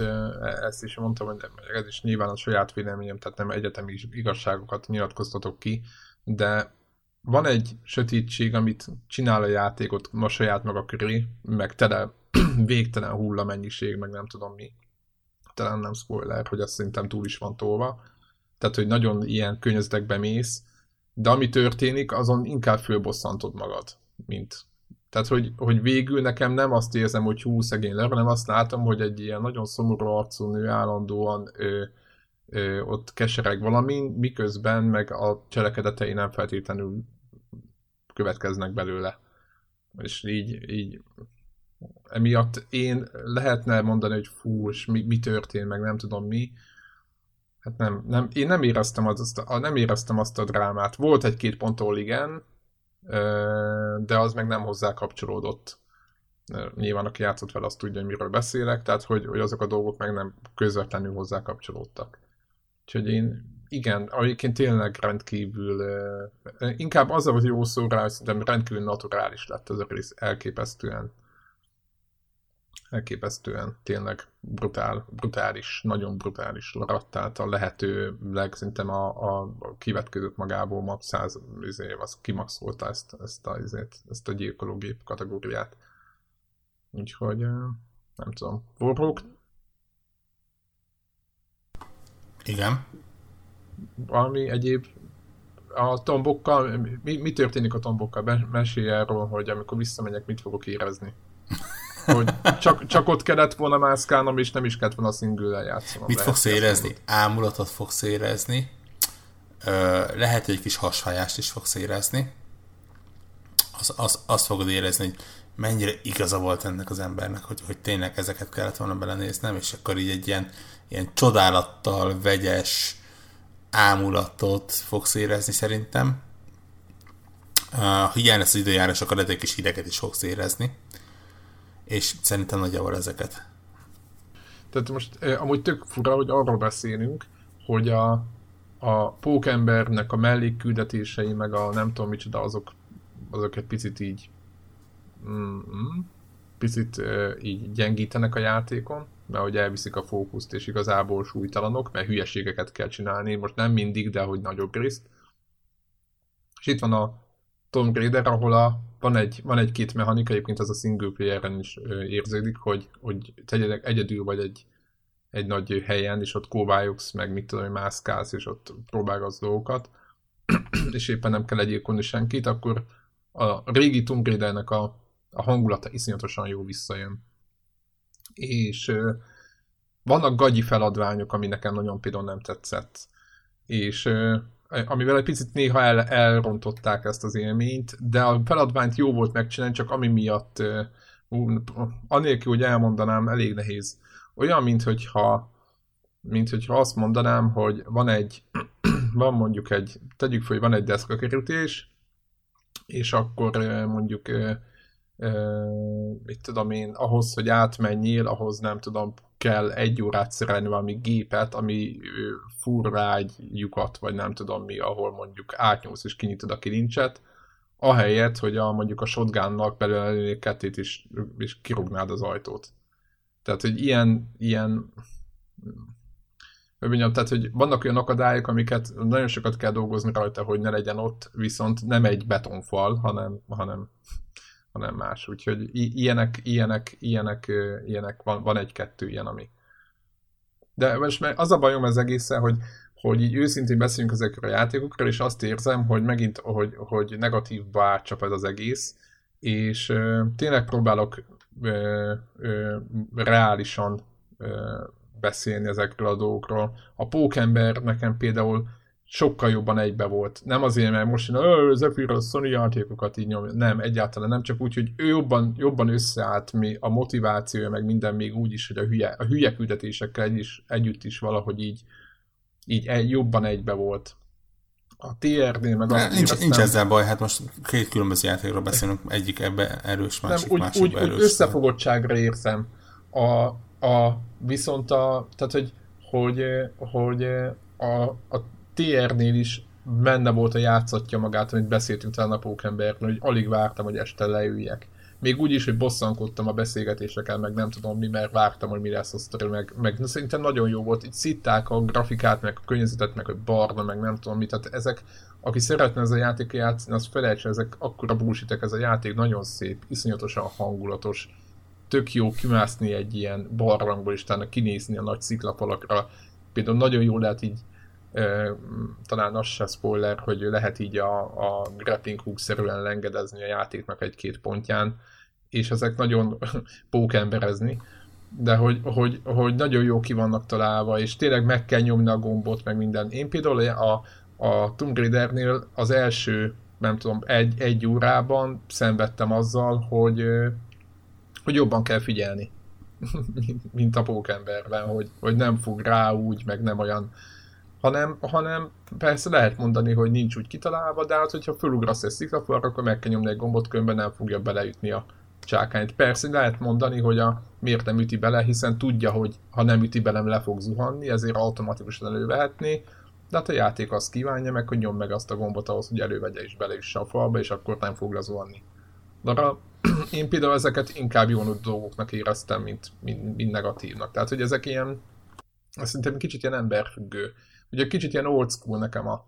Speaker 1: ezt is mondtam, hogy ez is nyilván a saját véleményem, tehát nem egyetemi igazságokat nyilatkoztatok ki, de van egy sötétség, amit csinál a játékot a saját maga köré, meg tele végtelen hullamennyiség, meg nem tudom mi. Talán nem spoiler, hogy azt szerintem túl is van tolva. Tehát, hogy nagyon ilyen környezetekbe mész, de ami történik, azon inkább fölbosszantod magad, mint tehát, hogy, hogy végül nekem nem azt érzem, hogy hú, szegény le, hanem azt látom, hogy egy ilyen nagyon szomorú arcú nő állandóan ö, ö, ott kesereg valamin, miközben meg a cselekedetei nem feltétlenül következnek belőle. És így, így emiatt én lehetne mondani, hogy fú, és mi, mi történt, meg nem tudom mi. Hát nem, nem én nem éreztem, az, azt a, nem éreztem azt a drámát. Volt egy-két ponttól igen, de az meg nem hozzá kapcsolódott. Nyilván aki játszott vele, azt tudja, hogy miről beszélek, tehát hogy, hogy azok a dolgok meg nem közvetlenül hozzá kapcsolódtak. Úgyhogy én igen, egyébként tényleg rendkívül, inkább az hogy jó szó rá, hogy szerintem rendkívül naturális lett ez a rész, elképesztően elképesztően tényleg brutál, brutális, nagyon brutális laratt, tehát a lehető legszintem a, a, a kivetkezőt magából max 100 izé, az kimaxolta ezt, ezt, a, izét, ezt a gyilkológép kategóriát. Úgyhogy nem tudom. Warhawk?
Speaker 4: Igen.
Speaker 1: Valami egyéb a tombokkal, mi, mi történik a tombokkal? Mesélj erről, hogy amikor visszamegyek, mit fogok érezni hogy csak, csak ott kellett volna mászkálnom, és nem is kellett volna a single játszanom.
Speaker 4: Mit fogsz érezni? Ámulatot fogsz érezni, lehet, hogy egy kis hasfájást is fogsz érezni, az, az, azt fogod érezni, hogy mennyire igaza volt ennek az embernek, hogy, hogy tényleg ezeket kellett volna belenéznem, és akkor így egy ilyen, ilyen csodálattal vegyes ámulatot fogsz érezni szerintem. Ha hiány lesz az időjárás, akkor egy kis hideget is fogsz érezni és szerintem nagyjából ezeket.
Speaker 1: Tehát most eh, amúgy tök fura, hogy arról beszélünk, hogy a, a pókembernek a mellékküldetései, meg a nem tudom micsoda, azok, azok egy picit így mm, picit eh, így gyengítenek a játékon, mert hogy elviszik a fókuszt, és igazából súlytalanok, mert hülyeségeket kell csinálni, most nem mindig, de hogy nagyobb részt. És itt van a Tomb Raider, ahol a, van, egy, van egy-két mechanika, egyébként az a single player-en is érződik, hogy, hogy te egyedül vagy egy, egy nagy helyen, és ott kóvályogsz, meg mit tudom, mászkálsz, és ott próbálgatsz dolgokat, és éppen nem kell egyébként senkit, akkor a régi Tomb Raider-nek a, a hangulata iszonyatosan jó visszajön. És vannak gagyi feladványok, ami nekem nagyon például nem tetszett. És amivel egy picit néha el, elrontották ezt az élményt, de a feladványt jó volt megcsinálni, csak ami miatt anélkül, hogy elmondanám, elég nehéz. Olyan, mint hogyha, mint hogyha azt mondanám, hogy van egy, van mondjuk egy, tegyük fel, hogy van egy deszkakerítés, és akkor mondjuk mit tudom én, ahhoz, hogy átmenjél, ahhoz nem tudom, kell egy órát szerelni valami gépet, ami fur rá egy lyukat, vagy nem tudom mi, ahol mondjuk átnyúlsz és kinyitod a kilincset, ahelyett, hogy a, mondjuk a shotgunnak belőle kettét is, és kirúgnád az ajtót. Tehát, hogy ilyen, ilyen mondjam, tehát, hogy vannak olyan akadályok, amiket nagyon sokat kell dolgozni rajta, hogy ne legyen ott, viszont nem egy betonfal, hanem, hanem hanem más. Úgyhogy ilyenek, ilyenek, ilyenek, ilyenek van, van egy-kettő ilyen, ami, De most az a bajom az egészen, hogy, hogy így őszintén beszélünk ezekről a játékokról, és azt érzem, hogy megint, hogy, hogy negatívba átcsap ez az egész, és ö, tényleg próbálok ö, ö, reálisan ö, beszélni ezekről a dolgokról. A Pókember nekem például sokkal jobban egybe volt. Nem azért, mert most Zephyr a Sony játékokat így nyomja. Nem, egyáltalán nem, csak úgy, hogy ő jobban, jobban összeállt mi, a motivációja, meg minden még úgy is, hogy a hülye, a hülye küldetésekkel egy is, együtt is valahogy így, így egy, jobban egybe volt. A TRD meg
Speaker 4: azt nincs, nincs ezzel baj, hát most két különböző játékról beszélünk, egyik ebbe erős, másik,
Speaker 1: nem, úgy,
Speaker 4: másik
Speaker 1: úgy, erős. Úgy összefogottságra érzem. A, a, viszont a, tehát hogy, hogy, hogy a, a TR-nél is benne volt a játszatja magát, amit beszéltünk talán a Pókemberről, hogy alig vártam, hogy este leüljek. Még úgy is, hogy bosszankodtam a beszélgetéseken, meg nem tudom mi, mert vártam, hogy mi lesz a sztori, meg, meg szerintem nagyon jó volt. Itt szitták a grafikát, meg a környezetet, meg a barna, meg nem tudom mit. Tehát ezek, aki szeretne ez a játék játszani, az felejtse, ezek akkora búsitek, ez a játék nagyon szép, iszonyatosan hangulatos. Tök jó kimászni egy ilyen barlangból, és utána kinézni a nagy sziklafalakra. Például nagyon jó lehet így talán az se spoiler, hogy lehet így a, a grappling hook-szerűen lengedezni a játéknak egy-két pontján, és ezek nagyon pókemberezni, de hogy, hogy, hogy nagyon jó ki vannak találva, és tényleg meg kell nyomni a gombot, meg minden. Én például a, a Tomb Raider-nél az első, nem tudom, egy, egy órában szenvedtem azzal, hogy, hogy jobban kell figyelni, mint a pókemberben, hogy, hogy nem fog rá úgy, meg nem olyan hanem, hanem persze lehet mondani, hogy nincs úgy kitalálva, de hát hogyha fölugrasz egy sziklafalra, akkor meg kell nyomni egy gombot, különben nem fogja beleütni a csákányt. Persze lehet mondani, hogy a miért nem üti bele, hiszen tudja, hogy ha nem üti bele, le fog zuhanni, ezért automatikusan elővehetné, de hát a játék azt kívánja meg, hogy nyom meg azt a gombot ahhoz, hogy elővegye bele is a falba, és akkor nem fog lezuhanni. De arra, én például ezeket inkább jó dolgoknak éreztem, mint, mint, mint negatívnak. Tehát, hogy ezek ilyen, szerintem kicsit ilyen emberfüggő Ugye kicsit ilyen old school nekem a,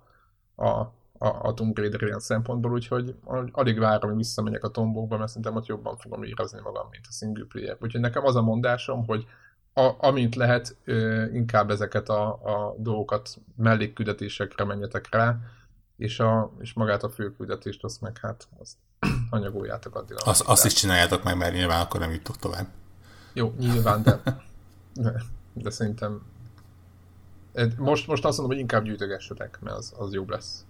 Speaker 1: a, a, a Tomb Raider ilyen szempontból, úgyhogy alig várom, hogy visszamegyek a tombokba, mert szerintem ott jobban fogom érezni magam, mint a single player. Úgyhogy nekem az a mondásom, hogy a, amint lehet, inkább ezeket a, a dolgokat mellékküldetésekre menjetek rá, és, a, és magát a főküldetést azt meg hát azt anyagoljátok addig.
Speaker 4: Azt, azt is csináljátok meg, mert nyilván akkor nem jutok tovább.
Speaker 1: Jó, nyilván, de, de, de szerintem most, most azt mondom, hogy inkább gyűjtögessetek, mert az, az jobb lesz.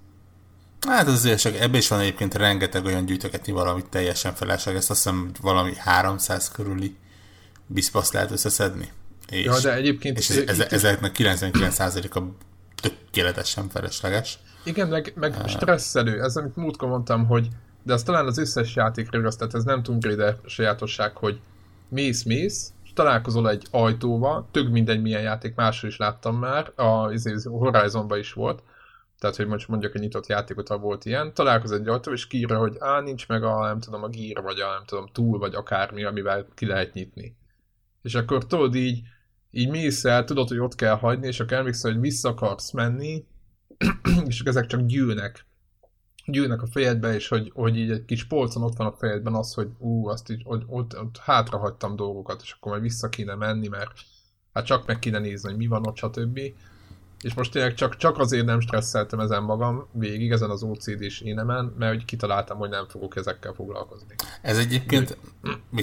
Speaker 4: Hát az azért csak ebben is van egyébként rengeteg olyan gyűjtögetni valamit teljesen felesleges, azt hiszem valami 300 körüli bizpaszt lehet összeszedni. És,
Speaker 1: ja, de egyébként...
Speaker 4: És ez, ez, ezeknek 99%-a tökéletesen felesleges.
Speaker 1: Igen, meg, meg uh, stresszelő. Ez, amit múltkor mondtam, hogy de az talán az összes játékra igaz, tehát ez nem Tomb Raider sajátosság, hogy mész-mész, találkozol egy ajtóval, tök mindegy milyen játék, máshol is láttam már, a izé, Horizonban is volt, tehát hogy most mondjuk egy nyitott játékot, ha volt ilyen, találkoz egy ajtó, és kiírja, hogy á, nincs meg a, nem tudom, a gír, vagy a, nem tudom, túl, vagy akármi, amivel ki lehet nyitni. És akkor tudod így, így mész el, tudod, hogy ott kell hagyni, és akkor emlékszel, hogy vissza akarsz menni, és ezek csak gyűlnek gyűlnek a fejedbe, és hogy, hogy így egy kis polcon ott van a fejedben az, hogy ú, azt így, ott, ott, ott hátra hagytam dolgokat, és akkor majd vissza kéne menni, mert hát csak meg kéne nézni, hogy mi van ott, stb. És most tényleg csak, csak azért nem stresszeltem ezen magam végig, ezen az OCD-s énemen, mert hogy kitaláltam, hogy nem fogok ezekkel foglalkozni.
Speaker 4: Ez egyébként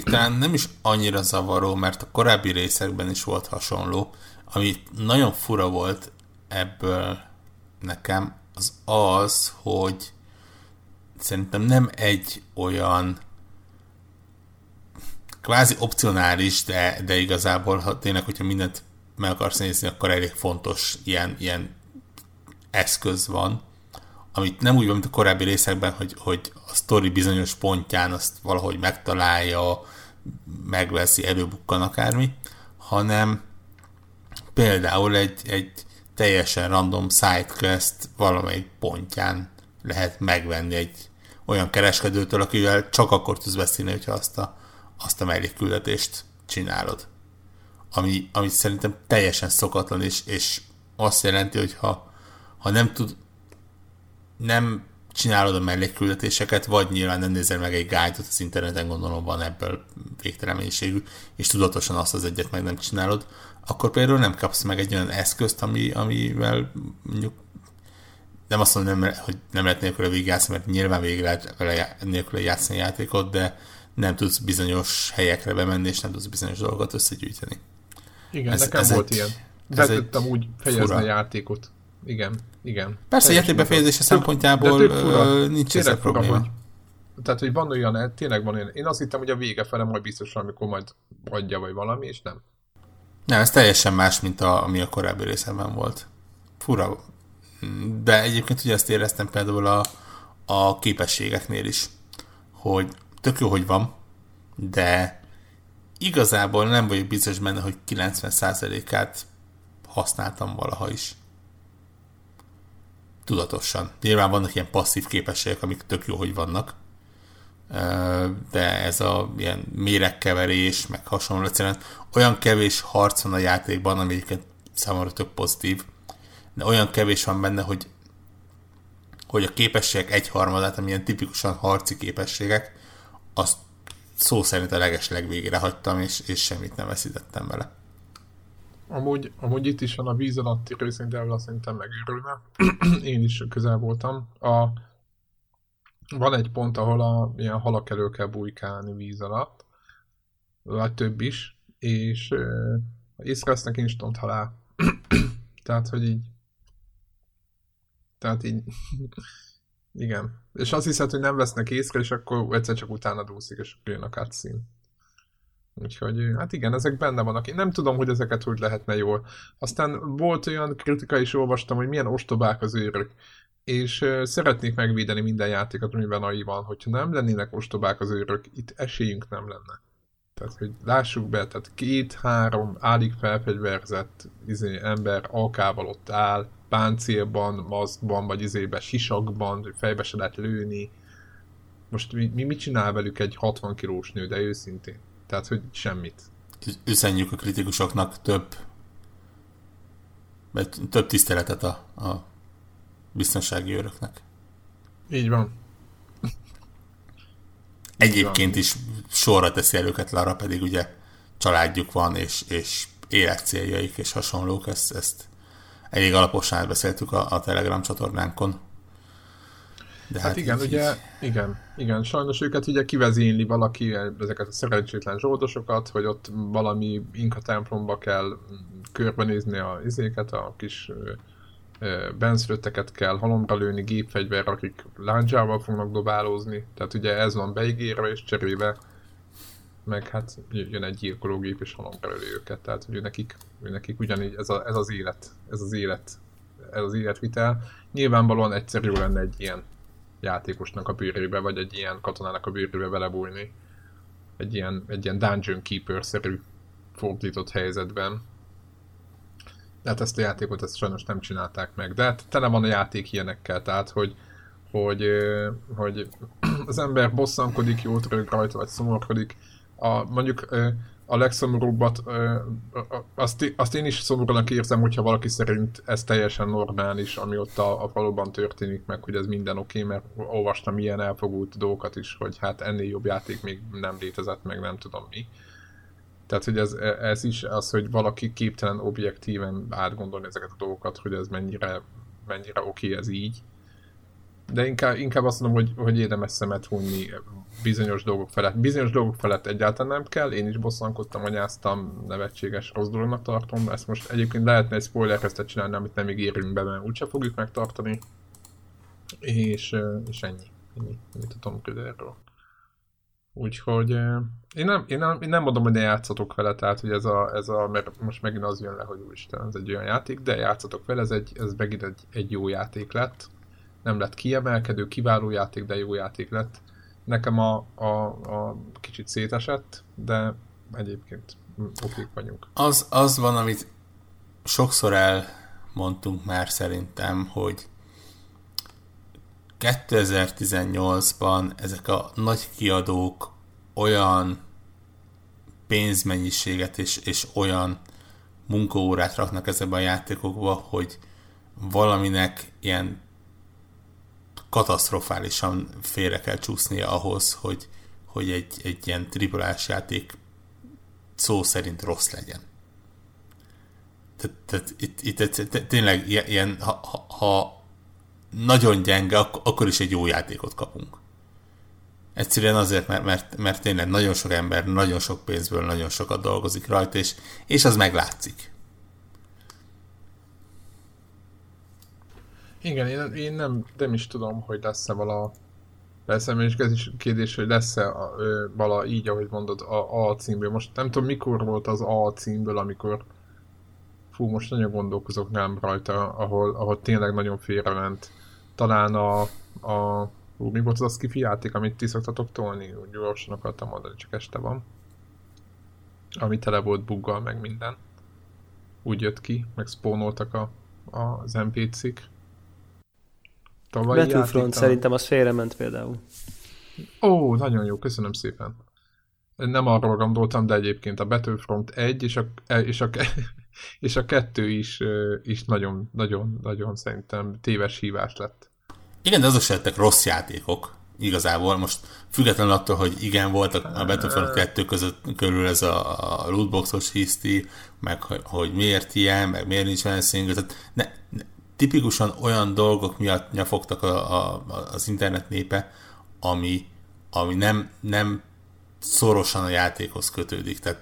Speaker 4: talán nem is annyira zavaró, mert a korábbi részekben is volt hasonló, ami nagyon fura volt ebből nekem, az az, hogy szerintem nem egy olyan kvázi opcionális, de, de igazából ha tényleg, hogyha mindent meg akarsz nézni, akkor elég fontos ilyen, ilyen eszköz van, amit nem úgy van, mint a korábbi részekben, hogy, hogy a sztori bizonyos pontján azt valahogy megtalálja, megveszi, előbukkan akármi, hanem például egy, egy teljesen random sidequest valamelyik pontján lehet megvenni egy olyan kereskedőtől, akivel csak akkor tudsz beszélni, hogyha azt a, azt a mellékküldetést csinálod. Ami, ami szerintem teljesen szokatlan, és, és azt jelenti, hogy ha, ha nem tud nem csinálod a mellékküldetéseket, vagy nyilván nem nézel meg egy guide az interneten, gondolom van ebből végtelen mennyiségű, és tudatosan azt az egyet meg nem csinálod, akkor például nem kapsz meg egy olyan eszközt, ami, amivel mondjuk nem azt mondom, nem, hogy nem lehet nélküle végigjátszani, mert nyilván végig lehet vele nélküle játszani a játékot, de nem tudsz bizonyos helyekre bemenni, és nem tudsz bizonyos dolgokat összegyűjteni.
Speaker 1: Igen, ez, nekem ez volt egy, ilyen. Be tudtam úgy fejezni fura. a játékot. Igen, igen.
Speaker 4: Persze, játékbefejezése szempontjából de nincs ez a probléma. Fura, hogy,
Speaker 1: tehát, hogy van olyan, tényleg van olyan. Én azt hittem, hogy a vége fele majd biztos, amikor majd adja, vagy valami, és nem.
Speaker 4: Nem, ez teljesen más, mint a, ami a korábbi részemben volt. Fura. De egyébként ugye ezt éreztem például a, a képességeknél is, hogy tök jó, hogy van, de igazából nem vagyok biztos benne, hogy 90%-át használtam valaha is. Tudatosan. Nyilván vannak ilyen passzív képességek, amik tök jó, hogy vannak, de ez a ilyen méregkeverés, meg hasonló egyszerűen olyan kevés harc van a játékban, ami egyébként számomra tök pozitív, de olyan kevés van benne, hogy hogy a képességek egyharmadát, amilyen tipikusan harci képességek, azt szó szerint a leges legvégére hagytam, és, és semmit nem veszítettem vele.
Speaker 1: Amúgy, amúgy itt is van a víz alatti azt szerintem megőrülne. Én is közel voltam. A, van egy pont, ahol a, ilyen halak elő kell bujkálni víz alatt, vagy több is, és észrevesznek instant halál. Tehát, hogy így tehát így igen. És azt hiszed, hogy nem vesznek észre, és akkor egyszer csak utána dúszik, és jön a cutscene. Úgyhogy hát igen, ezek benne vannak. Én nem tudom, hogy ezeket hogy lehetne jól. Aztán volt olyan kritika is olvastam, hogy milyen ostobák az őrök. És uh, szeretnék megvédeni minden játékot, amiben AI van, hogyha nem lennének ostobák az őrök, itt esélyünk nem lenne. Tehát, hogy lássuk be, tehát két-három állig felfegyverzett izé, ember alkával ott áll, páncélban, maszkban, vagy izébe sisakban, fejbe se lehet lőni. Most mi, mi mit csinál velük egy 60 kilós nő, de őszintén? Tehát, hogy semmit.
Speaker 4: Üzenjük a kritikusoknak több több tiszteletet a, a biztonsági öröknek.
Speaker 1: Így van.
Speaker 4: Egyébként is sorra teszi el őket Lara, pedig ugye családjuk van, és, és életcéljaik és hasonlók, ezt, ezt elég alaposan átbeszéltük a, a Telegram csatornánkon.
Speaker 1: De hát, hát igen, így, ugye, igen, igen, sajnos őket ugye kivezényli valaki ezeket a szerencsétlen zsoldosokat, hogy ott valami inka templomba kell körbenézni a izéket, a kis benszülötteket kell halomra lőni, gépfegyver, akik láncsával fognak dobálózni, tehát ugye ez van beígérve, és cserébe meg hát jön egy gyilkológép és halomra öli őket, tehát hogy nekik, nekik ugyanígy ez, a, ez az élet, ez az élet, ez az életvitel. Nyilvánvalóan egyszerű lenne egy ilyen játékosnak a bőrébe, vagy egy ilyen katonának a bőrébe belebújni. Egy ilyen, egy ilyen Dungeon Keeper-szerű fordított helyzetben. De hát ezt a játékot ezt sajnos nem csinálták meg. De hát tele van a játék ilyenekkel, tehát hogy, hogy, hogy az ember bosszankodik, jót rög rajta, vagy szomorkodik, a, mondjuk a legszomorúbbat, azt, azt én is szomorúnak érzem, hogyha valaki szerint ez teljesen normális, ami ott a, a faluban történik, meg hogy ez minden oké, okay, mert olvastam ilyen elfogult dolgokat is, hogy hát ennél jobb játék még nem létezett, meg nem tudom mi. Tehát, hogy ez, ez is az, hogy valaki képtelen objektíven átgondolni ezeket a dolgokat, hogy ez mennyire, mennyire oké okay ez így. De inkább, inkább azt mondom, hogy, hogy érdemes szemet hunni bizonyos dolgok felett. Bizonyos dolgok felett egyáltalán nem kell, én is bosszankodtam, anyáztam, nevetséges, rossz dolognak tartom. Ezt most egyébként lehetne egy spoilerkeztet csinálni, amit nem ígérünk be, mert úgyse fogjuk megtartani. És, és ennyi. Ennyi, ennyit tudom erről. Úgyhogy én nem, én, nem, én nem mondom, hogy ne játszatok vele, tehát hogy ez a, ez a, mert most megint az jön le, hogy úristen, ez egy olyan játék, de játszatok vele, ez, egy, ez megint egy, egy jó játék lett. Nem lett kiemelkedő, kiváló játék, de jó játék lett Nekem a, a, a kicsit szétesett, de egyébként okék vagyunk.
Speaker 4: Az, az van, amit sokszor elmondtunk már szerintem, hogy 2018-ban ezek a nagy kiadók olyan pénzmennyiséget és, és olyan munkaórát raknak ezekbe a játékokba, hogy valaminek ilyen katasztrofálisan félre kell csúsznia ahhoz, hogy, hogy egy, egy ilyen triplás játék szó szerint rossz legyen. Tehát, tehát itt, itt tényleg ilyen, ha, ha nagyon gyenge, akkor is egy jó játékot kapunk. Egyszerűen azért, mert, mert, mert tényleg nagyon sok ember, nagyon sok pénzből nagyon sokat dolgozik rajta, és, és az meglátszik.
Speaker 1: Igen, én, én nem, nem is tudom, hogy lesz-e vala Persze, és ez is kérdés, hogy lesz-e vala így, ahogy mondod, a A címből. Most nem tudom, mikor volt az A címből, amikor fú, most nagyon gondolkozok nem rajta, ahol, ahol tényleg nagyon félrement. Talán a, a Ú, mi volt az a skifi játék, amit ti szoktatok tolni? Úgy gyorsan akartam mondani, csak este van. Ami tele volt buggal, meg minden. Úgy jött ki, meg spónoltak a, a, az NPC-k.
Speaker 2: Battlefront szerintem az félrement például.
Speaker 1: Ó, nagyon jó, köszönöm szépen. Nem arról gondoltam, de egyébként a Battlefront 1 és a, és a, és a 2 is, is nagyon, nagyon, nagyon szerintem téves hívás lett.
Speaker 4: Igen, de azok se lettek rossz játékok, igazából. Most függetlenül attól, hogy igen, volt a Battlefront 2 között körül ez a, a lootboxos hiszti, meg hogy, hogy miért ilyen, meg miért nincs olyan single, tehát ne, ne, tipikusan olyan dolgok miatt nyafogtak a, a, az internet népe, ami, ami nem, nem szorosan a játékhoz kötődik. Tehát,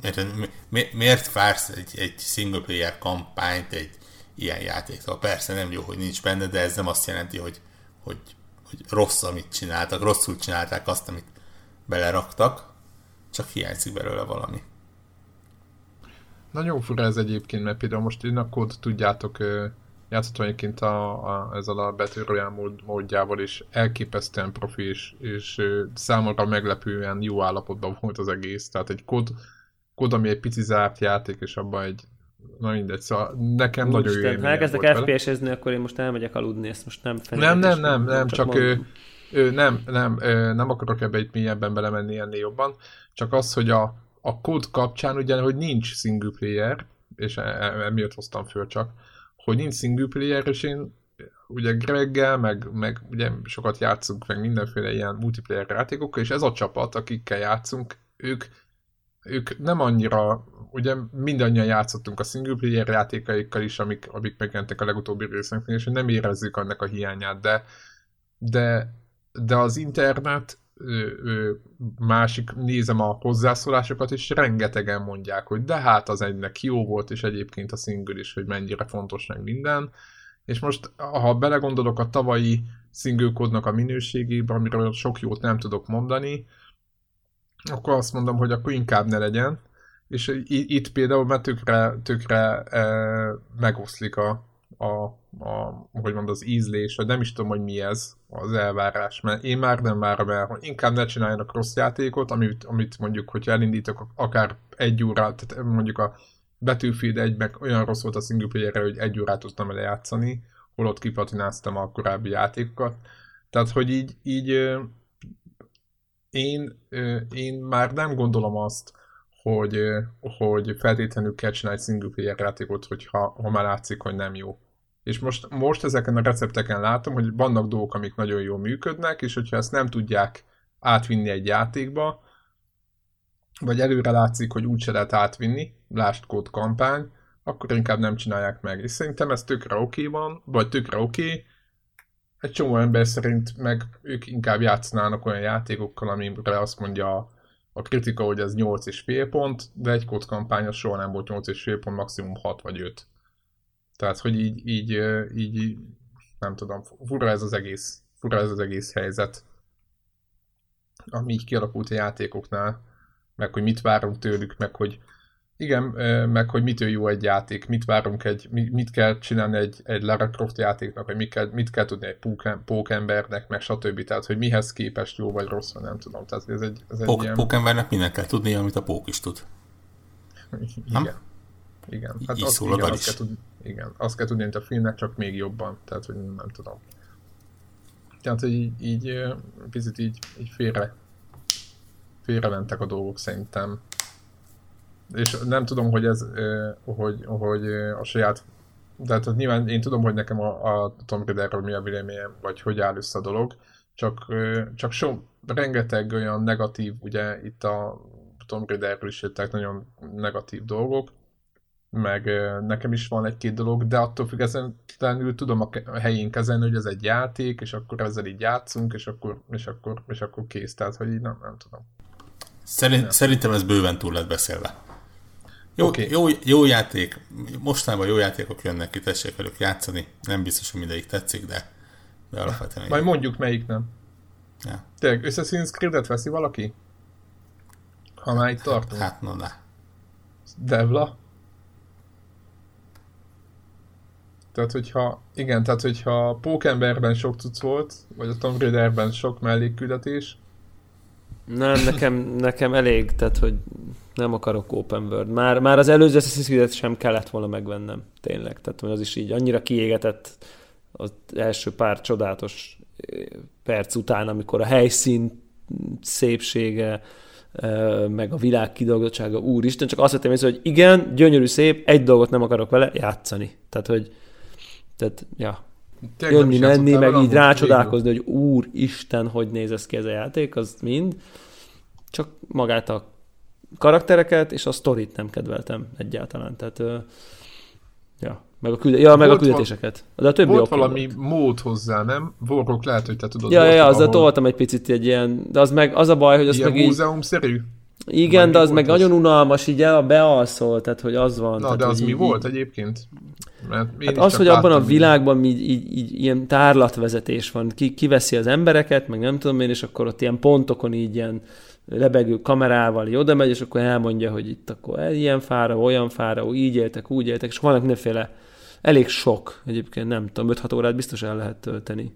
Speaker 4: tehát miért, miért vársz egy, egy single player kampányt egy ilyen játéktól. Persze nem jó, hogy nincs benne, de ez nem azt jelenti, hogy, hogy, hogy rossz, amit csináltak, rosszul csinálták azt, amit beleraktak, csak hiányzik belőle valami.
Speaker 1: Nagyon fura ez egyébként, mert például most én a kód tudjátok, játszottam egyébként a, a, ezzel a Battle Royale mód, módjával, és elképesztően profi, és, és számomra meglepően jó állapotban volt az egész. Tehát egy kód, kód ami egy pici zárt játék, és abban egy Na mindegy, szóval nekem Úgy nagyon jó
Speaker 2: Ha elkezdek FPS-ezni, akkor én most elmegyek aludni, ezt most nem
Speaker 1: Nem, nem, nem, nem, csak, csak ő, ő, nem, nem, ő, nem akarok ebbe egy mélyebben belemenni ennél jobban, csak az, hogy a, a kód kapcsán ugye, hogy nincs single player, és e, e, emiatt hoztam föl csak, hogy nincs single player, és én ugye Greggel, meg, meg ugye sokat játszunk, meg mindenféle ilyen multiplayer játékokkal, és ez a csapat, akikkel játszunk, ők, ők nem annyira ugye mindannyian játszottunk a single player játékaikkal is, amik, amik megjelentek a legutóbbi részeknél, és nem érezzük annak a hiányát, de, de, de az internet másik, nézem a hozzászólásokat, és rengetegen mondják, hogy de hát az egynek jó volt, és egyébként a single is, hogy mennyire fontos meg minden. És most, ha belegondolok a tavalyi single a minőségébe, amiről sok jót nem tudok mondani, akkor azt mondom, hogy akkor inkább ne legyen, és itt például már tökre, tökre e, megoszlik a, a, a, hogy mond, az ízlés, vagy nem is tudom, hogy mi ez az elvárás, mert én már nem várom el, hogy inkább ne csináljanak rossz játékot, amit, amit mondjuk, hogyha elindítok akár egy órát, tehát mondjuk a Battlefield egy meg olyan rossz volt a single player hogy egy órát tudtam vele játszani, holott kiplatináztam a korábbi játékokat. Tehát, hogy így, így én, én már nem gondolom azt, hogy, hogy feltétlenül kell csinálni single player játékot, hogyha ha már látszik, hogy nem jó. És most, most ezeken a recepteken látom, hogy vannak dolgok, amik nagyon jól működnek, és hogyha ezt nem tudják átvinni egy játékba, vagy előre látszik, hogy úgyse lehet átvinni, lásd kód kampány, akkor inkább nem csinálják meg. És szerintem ez tökre oké okay van, vagy tökre oké. Okay. Egy csomó ember szerint meg ők inkább játszanának olyan játékokkal, amire azt mondja a kritika, hogy ez 8,5 pont, de egy kampány soha nem volt 8,5 pont, maximum 6 vagy 5. Tehát, hogy így, így, így nem tudom, fura ez az egész, fura ez az egész helyzet, ami így kialakult a játékoknál, meg hogy mit várunk tőlük, meg hogy igen, meg hogy mitől jó egy játék, mit várunk egy, mit kell csinálni egy, egy Lara Croft játéknak, vagy mit kell, mit kell tudni egy pókembernek, meg stb. Tehát, hogy mihez képest jó vagy rossz, vagy nem tudom. Tehát ez egy, ez egy
Speaker 4: Pók, ilyen... Pókembernek minden kell tudni, amit a pók is tud.
Speaker 1: Igen. Nem? Igen. Hát Így azt, szól igen, azt kell tudni, igen, azt kell tudni, mint a filmnek, csak még jobban. Tehát, hogy nem tudom. Tehát, hogy így, így picit így, így félre félre mentek a dolgok szerintem és nem tudom, hogy ez, hogy, hogy a saját de hát nyilván én tudom, hogy nekem a, a Tomb Raiderről mi a véleményem, vagy hogy áll össze a dolog, csak, csak so, rengeteg olyan negatív, ugye itt a Tomb Raiderről is jöttek nagyon negatív dolgok, meg nekem is van egy-két dolog, de attól függetlenül tudom a helyén kezelni, hogy ez egy játék, és akkor ezzel így játszunk, és akkor, és akkor, és akkor kész. Tehát, hogy így nem, nem tudom.
Speaker 4: Szerint, nem. Szerintem ez bőven túl lett beszélve. Jó, okay. jó, jó játék, mostanában jó játékok jönnek ki, tessék velük játszani. Nem biztos, hogy mindegyik tetszik, de, de alapvetően...
Speaker 1: Majd mondjuk melyik nem. Ja. Tényleg, Assassin's Creed-et veszi valaki? Ha már itt tartunk.
Speaker 4: Hát, no, ne.
Speaker 1: Devla? Tehát, hogyha, igen, tehát, hogyha Pókemberben sok cucc volt, vagy a Tomb Raiderben sok mellékküldetés.
Speaker 2: Nem, nekem, nekem elég, tehát, hogy nem akarok open world. Már, már az előző Assassin's creed sem kellett volna megvennem, tényleg. Tehát az is így annyira kiégetett az első pár csodálatos eh, perc után, amikor a helyszín szépsége, eh, meg a világ kidolgozottsága, úristen, csak azt vettem észre, hogy igen, gyönyörű szép, egy dolgot nem akarok vele, játszani. Tehát, hogy tehát, ja, Tényleg jönni, menni, meg így rácsodálkozni, hogy úr, Isten, hogy néz ez ki ez a játék, az mind. Csak magát a karaktereket és a sztorit nem kedveltem egyáltalán. Tehát, ja, meg a, külde- ja, meg a küldetéseket. De a többi
Speaker 1: volt valami volt. mód hozzá, nem? Vorok lehet, hogy te tudod.
Speaker 2: Ja, ja, ja, azzal toltam egy picit egy ilyen, de az meg az a baj, hogy az meg
Speaker 1: múzeumszerű?
Speaker 2: Igen, de az meg az? nagyon unalmas, így el, bealszol, tehát hogy az van.
Speaker 1: Na,
Speaker 2: tehát,
Speaker 1: de az mi
Speaker 2: így,
Speaker 1: volt egyébként?
Speaker 2: Mert hát az, hogy abban a világban így, így, így, ilyen tárlatvezetés van, ki, kiveszi az embereket, meg nem tudom én, és akkor ott ilyen pontokon így ilyen lebegő kamerával így oda megy, és akkor elmondja, hogy itt akkor ilyen fára, olyan fára, így éltek, úgy éltek, és vannak mindenféle, elég sok egyébként, nem tudom, 5-6 órát biztos el lehet tölteni.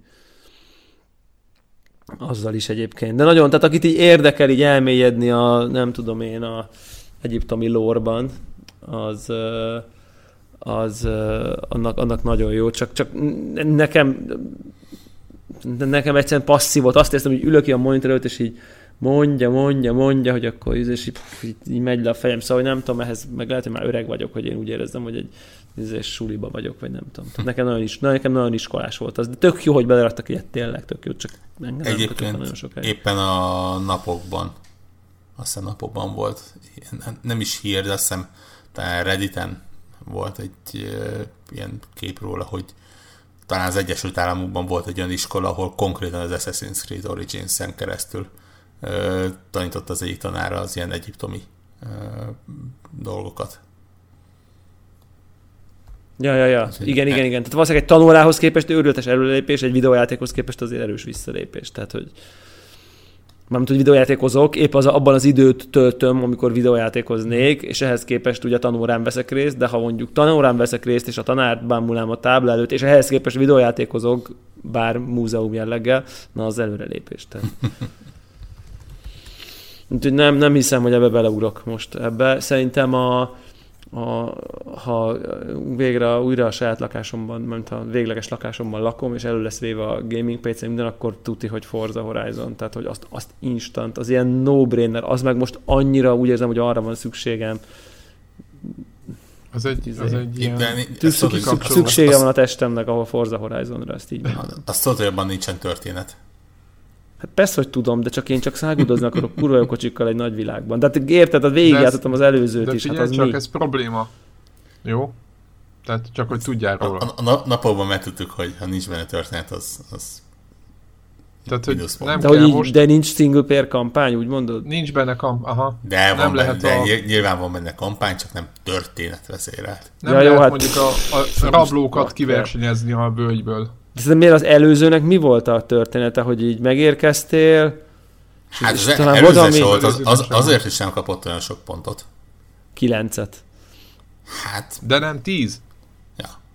Speaker 2: Azzal is egyébként. De nagyon, tehát akit így érdekel így elmélyedni a, nem tudom én, a egyiptomi lórban, az, az annak, annak nagyon jó, csak, csak nekem nekem egyszerűen volt, azt értem, hogy ülök ki a monitor előtt, és így mondja, mondja, mondja, hogy akkor és így, így, megy le a fejem, szóval hogy nem tudom, ehhez meg lehet, hogy már öreg vagyok, hogy én úgy érezzem, hogy egy izés suliba vagyok, vagy nem tudom. Tehát nekem nagyon, is, nekem nagyon iskolás volt az, de tök jó, hogy beleraktak ilyet, tényleg tök jó, csak
Speaker 4: engem Egyébként nagyon sokáig. éppen a napokban, azt hiszem napokban volt, nem is hír, de azt hiszem talán Redditen volt egy ilyen kép róla, hogy talán az Egyesült Államokban volt egy olyan iskola, ahol konkrétan az Assassin's Creed Origins-en keresztül tanított az egyik tanára az ilyen egyiptomi dolgokat.
Speaker 2: Ja, ja, ja. Igen, igen, igen. Tehát valószínűleg egy tanórához képest őrületes előlépés, egy videójátékhoz képest azért erős visszalépés. Tehát, hogy mármint, hogy videójátékozok, épp az, abban az időt töltöm, amikor videójátékoznék, és ehhez képest ugye tanórán veszek részt, de ha mondjuk tanórán veszek részt, és a tanár bámulám a tábla előtt, és ehhez képest videójátékozok, bár múzeum jelleggel, na az előrelépés. Tehát. Úgyhogy nem, nem hiszem, hogy ebbe beleugrok most ebbe. Szerintem a, a, ha végre újra a saját lakásomban, mert a végleges lakásomban lakom, és elő lesz véve a gaming PC minden, akkor tuti, hogy Forza Horizon, tehát hogy azt, azt instant, az ilyen no-brainer, az meg most annyira úgy érzem, hogy arra van szükségem,
Speaker 1: az egy, az egy ilyen...
Speaker 2: Szüksége van a testemnek, ahol Forza Horizonra, ezt így
Speaker 4: mondom. Azt tudod, hogy abban nincsen történet.
Speaker 2: Hát persze, hogy tudom, de csak én csak szágudozni akarok kurva jó kocsikkal egy nagy világban. De hát érted, hát végigjátszottam az előzőt de is, hát az
Speaker 1: csak
Speaker 2: mi?
Speaker 1: ez probléma. Jó? Tehát csak, hogy tudjál róla.
Speaker 4: A, a, a napokban megtudtuk, hogy ha nincs benne történet, az, az
Speaker 1: tehát, hogy nem
Speaker 2: de, hogy így, most... de nincs single player kampány, úgy mondod?
Speaker 1: Nincs benne kampány, aha.
Speaker 4: De, nem van lehet benne, a... de nyilván van benne kampány, csak nem történet vezérelt.
Speaker 1: Nem ja, lehet jó, hát... mondjuk a, a rablókat kiversenyezni a bölgyből.
Speaker 2: De miért az előzőnek mi volt a története, hogy így megérkeztél?
Speaker 4: Hát az talán előző ami... volt, az, az, azért is nem kapott olyan sok pontot.
Speaker 2: Kilencet.
Speaker 4: Hát...
Speaker 1: De nem tíz.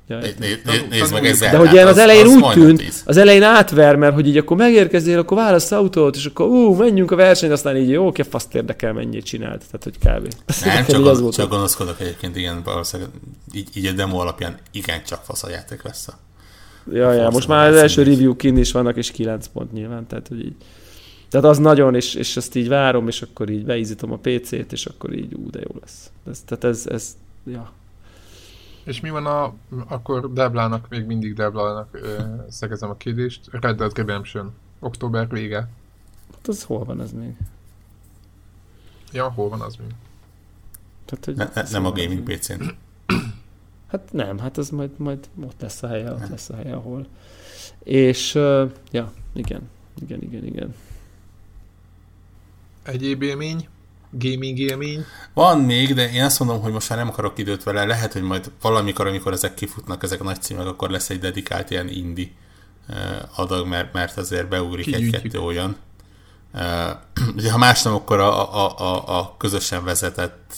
Speaker 4: Ja, né, né, nézd meg ezzel.
Speaker 2: De hogy ilyen az, az elején az úgy tűnt, tíz. az elején átver, mert hogy így akkor megérkezél, akkor válasz autót, és akkor ú, menjünk a versenyt, aztán így jó, oké, faszt érdekel, mennyit csinált. Tehát, hogy kb.
Speaker 4: Nem, csak, az volt csak gonoszkodok egyébként, igen, valószínűleg így, így a demo alapján igen csak fasz a játék lesz.
Speaker 2: Ja, ja, most már az első review kin is vannak, és 9 pont nyilván, tehát hogy így. Tehát az nagyon, és, és ezt így várom, és akkor így beízítom a PC-t, és akkor így ú, de jó lesz. Ez, tehát ez, ez, ja.
Speaker 1: És mi van a, akkor Deblának, még mindig Deblának szegezem a kérdést, Red Dead Redemption, október vége.
Speaker 2: Hát az hol van ez még?
Speaker 1: Ja, hol van az még?
Speaker 4: Tehát, hogy ne, ne, nem a gaming PC-n.
Speaker 2: Hát nem, hát az majd, majd ott lesz a helye, ott lesz a helye, ahol. És, uh, ja, igen, igen, igen, igen.
Speaker 1: Egyéb élmény? Gaming élmény?
Speaker 4: Van még, de én azt mondom, hogy most már nem akarok időt vele. Lehet, hogy majd valamikor, amikor ezek kifutnak, ezek a nagy címek, akkor lesz egy dedikált ilyen indie adag, mert, mert azért beugrik egy-kettő olyan. Ugye, ha más nem, akkor a, a, a, a közösen vezetett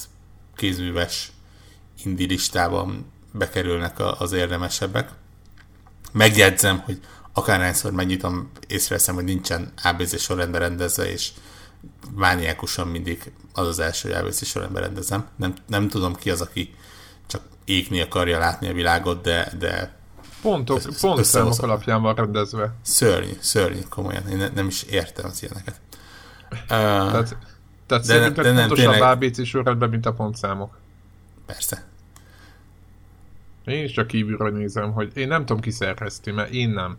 Speaker 4: kézműves indi listában bekerülnek az érdemesebbek. Megjegyzem, hogy akárhányszor megnyitom, észreveszem, hogy nincsen ABC sorrendben rendezve, és mániákusan mindig az az első, hogy ABC sorrendben rendezem. Nem, nem tudom ki az, aki csak égni akarja látni a világot, de, de
Speaker 1: Pontok, pont számok alapján van rendezve.
Speaker 4: Szörnyű, szörnyű, komolyan. Én ne, nem is értem az ilyeneket.
Speaker 1: Uh, tehát tehát de, szerinted de nem, pontosabb tényleg... ABC sorrendben, mint a pontszámok.
Speaker 4: Persze.
Speaker 1: Én is csak kívülről nézem, hogy én nem tudom ki szerkeszti, mert én nem.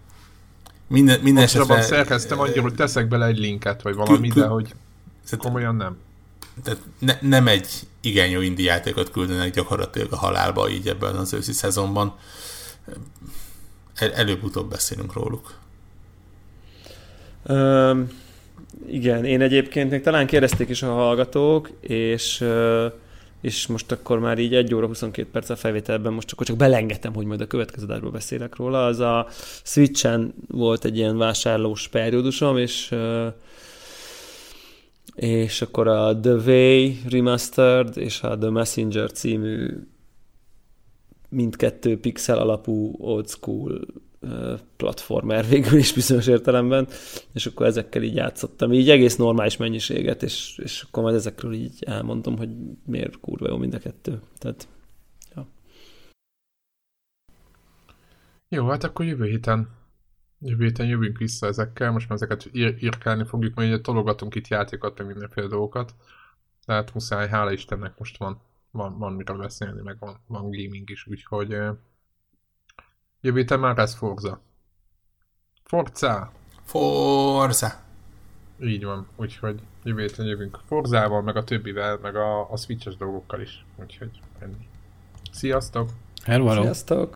Speaker 4: Minden, minden esetre...
Speaker 1: szerkeztem annyira, hogy teszek bele egy linket, vagy valami, de hogy komolyan nem.
Speaker 4: Tehát ne, nem egy igen jó indi játékot küldenek gyakorlatilag a halálba így ebben az őszi szezonban. El, előbb-utóbb beszélünk róluk.
Speaker 2: Um, igen, én egyébként még talán kérdezték is a hallgatók, és uh, és most akkor már így 1 óra 22 perc a felvételben, most akkor csak belengetem, hogy majd a következő adásban beszélek róla. Az a Switchen volt egy ilyen vásárlós periódusom, és és akkor a The Way Remastered és a The Messenger című mindkettő pixel alapú old school platformer végül is bizonyos értelemben, és akkor ezekkel így játszottam, így egész normális mennyiséget, és, és akkor majd ezekről így elmondom, hogy miért kurva jó mind a kettő. Tehát, ja.
Speaker 1: Jó, hát akkor jövő héten jövő héten jövünk vissza ezekkel, most már ezeket ír- írkálni fogjuk, mert ugye tologatunk itt játékokat, meg mindenféle dolgokat. Tehát muszáj, hála Istennek most van, van, van miről beszélni, meg van, van gaming is, úgyhogy Jövő héten már lesz Forza. Forza!
Speaker 4: Forza!
Speaker 1: Így van, úgyhogy jövő héten jövünk Forzával, meg a többivel, meg a, a Switches dolgokkal is. Úgyhogy ennyi. Sziasztok!
Speaker 3: Hello, hello.
Speaker 2: Sziasztok!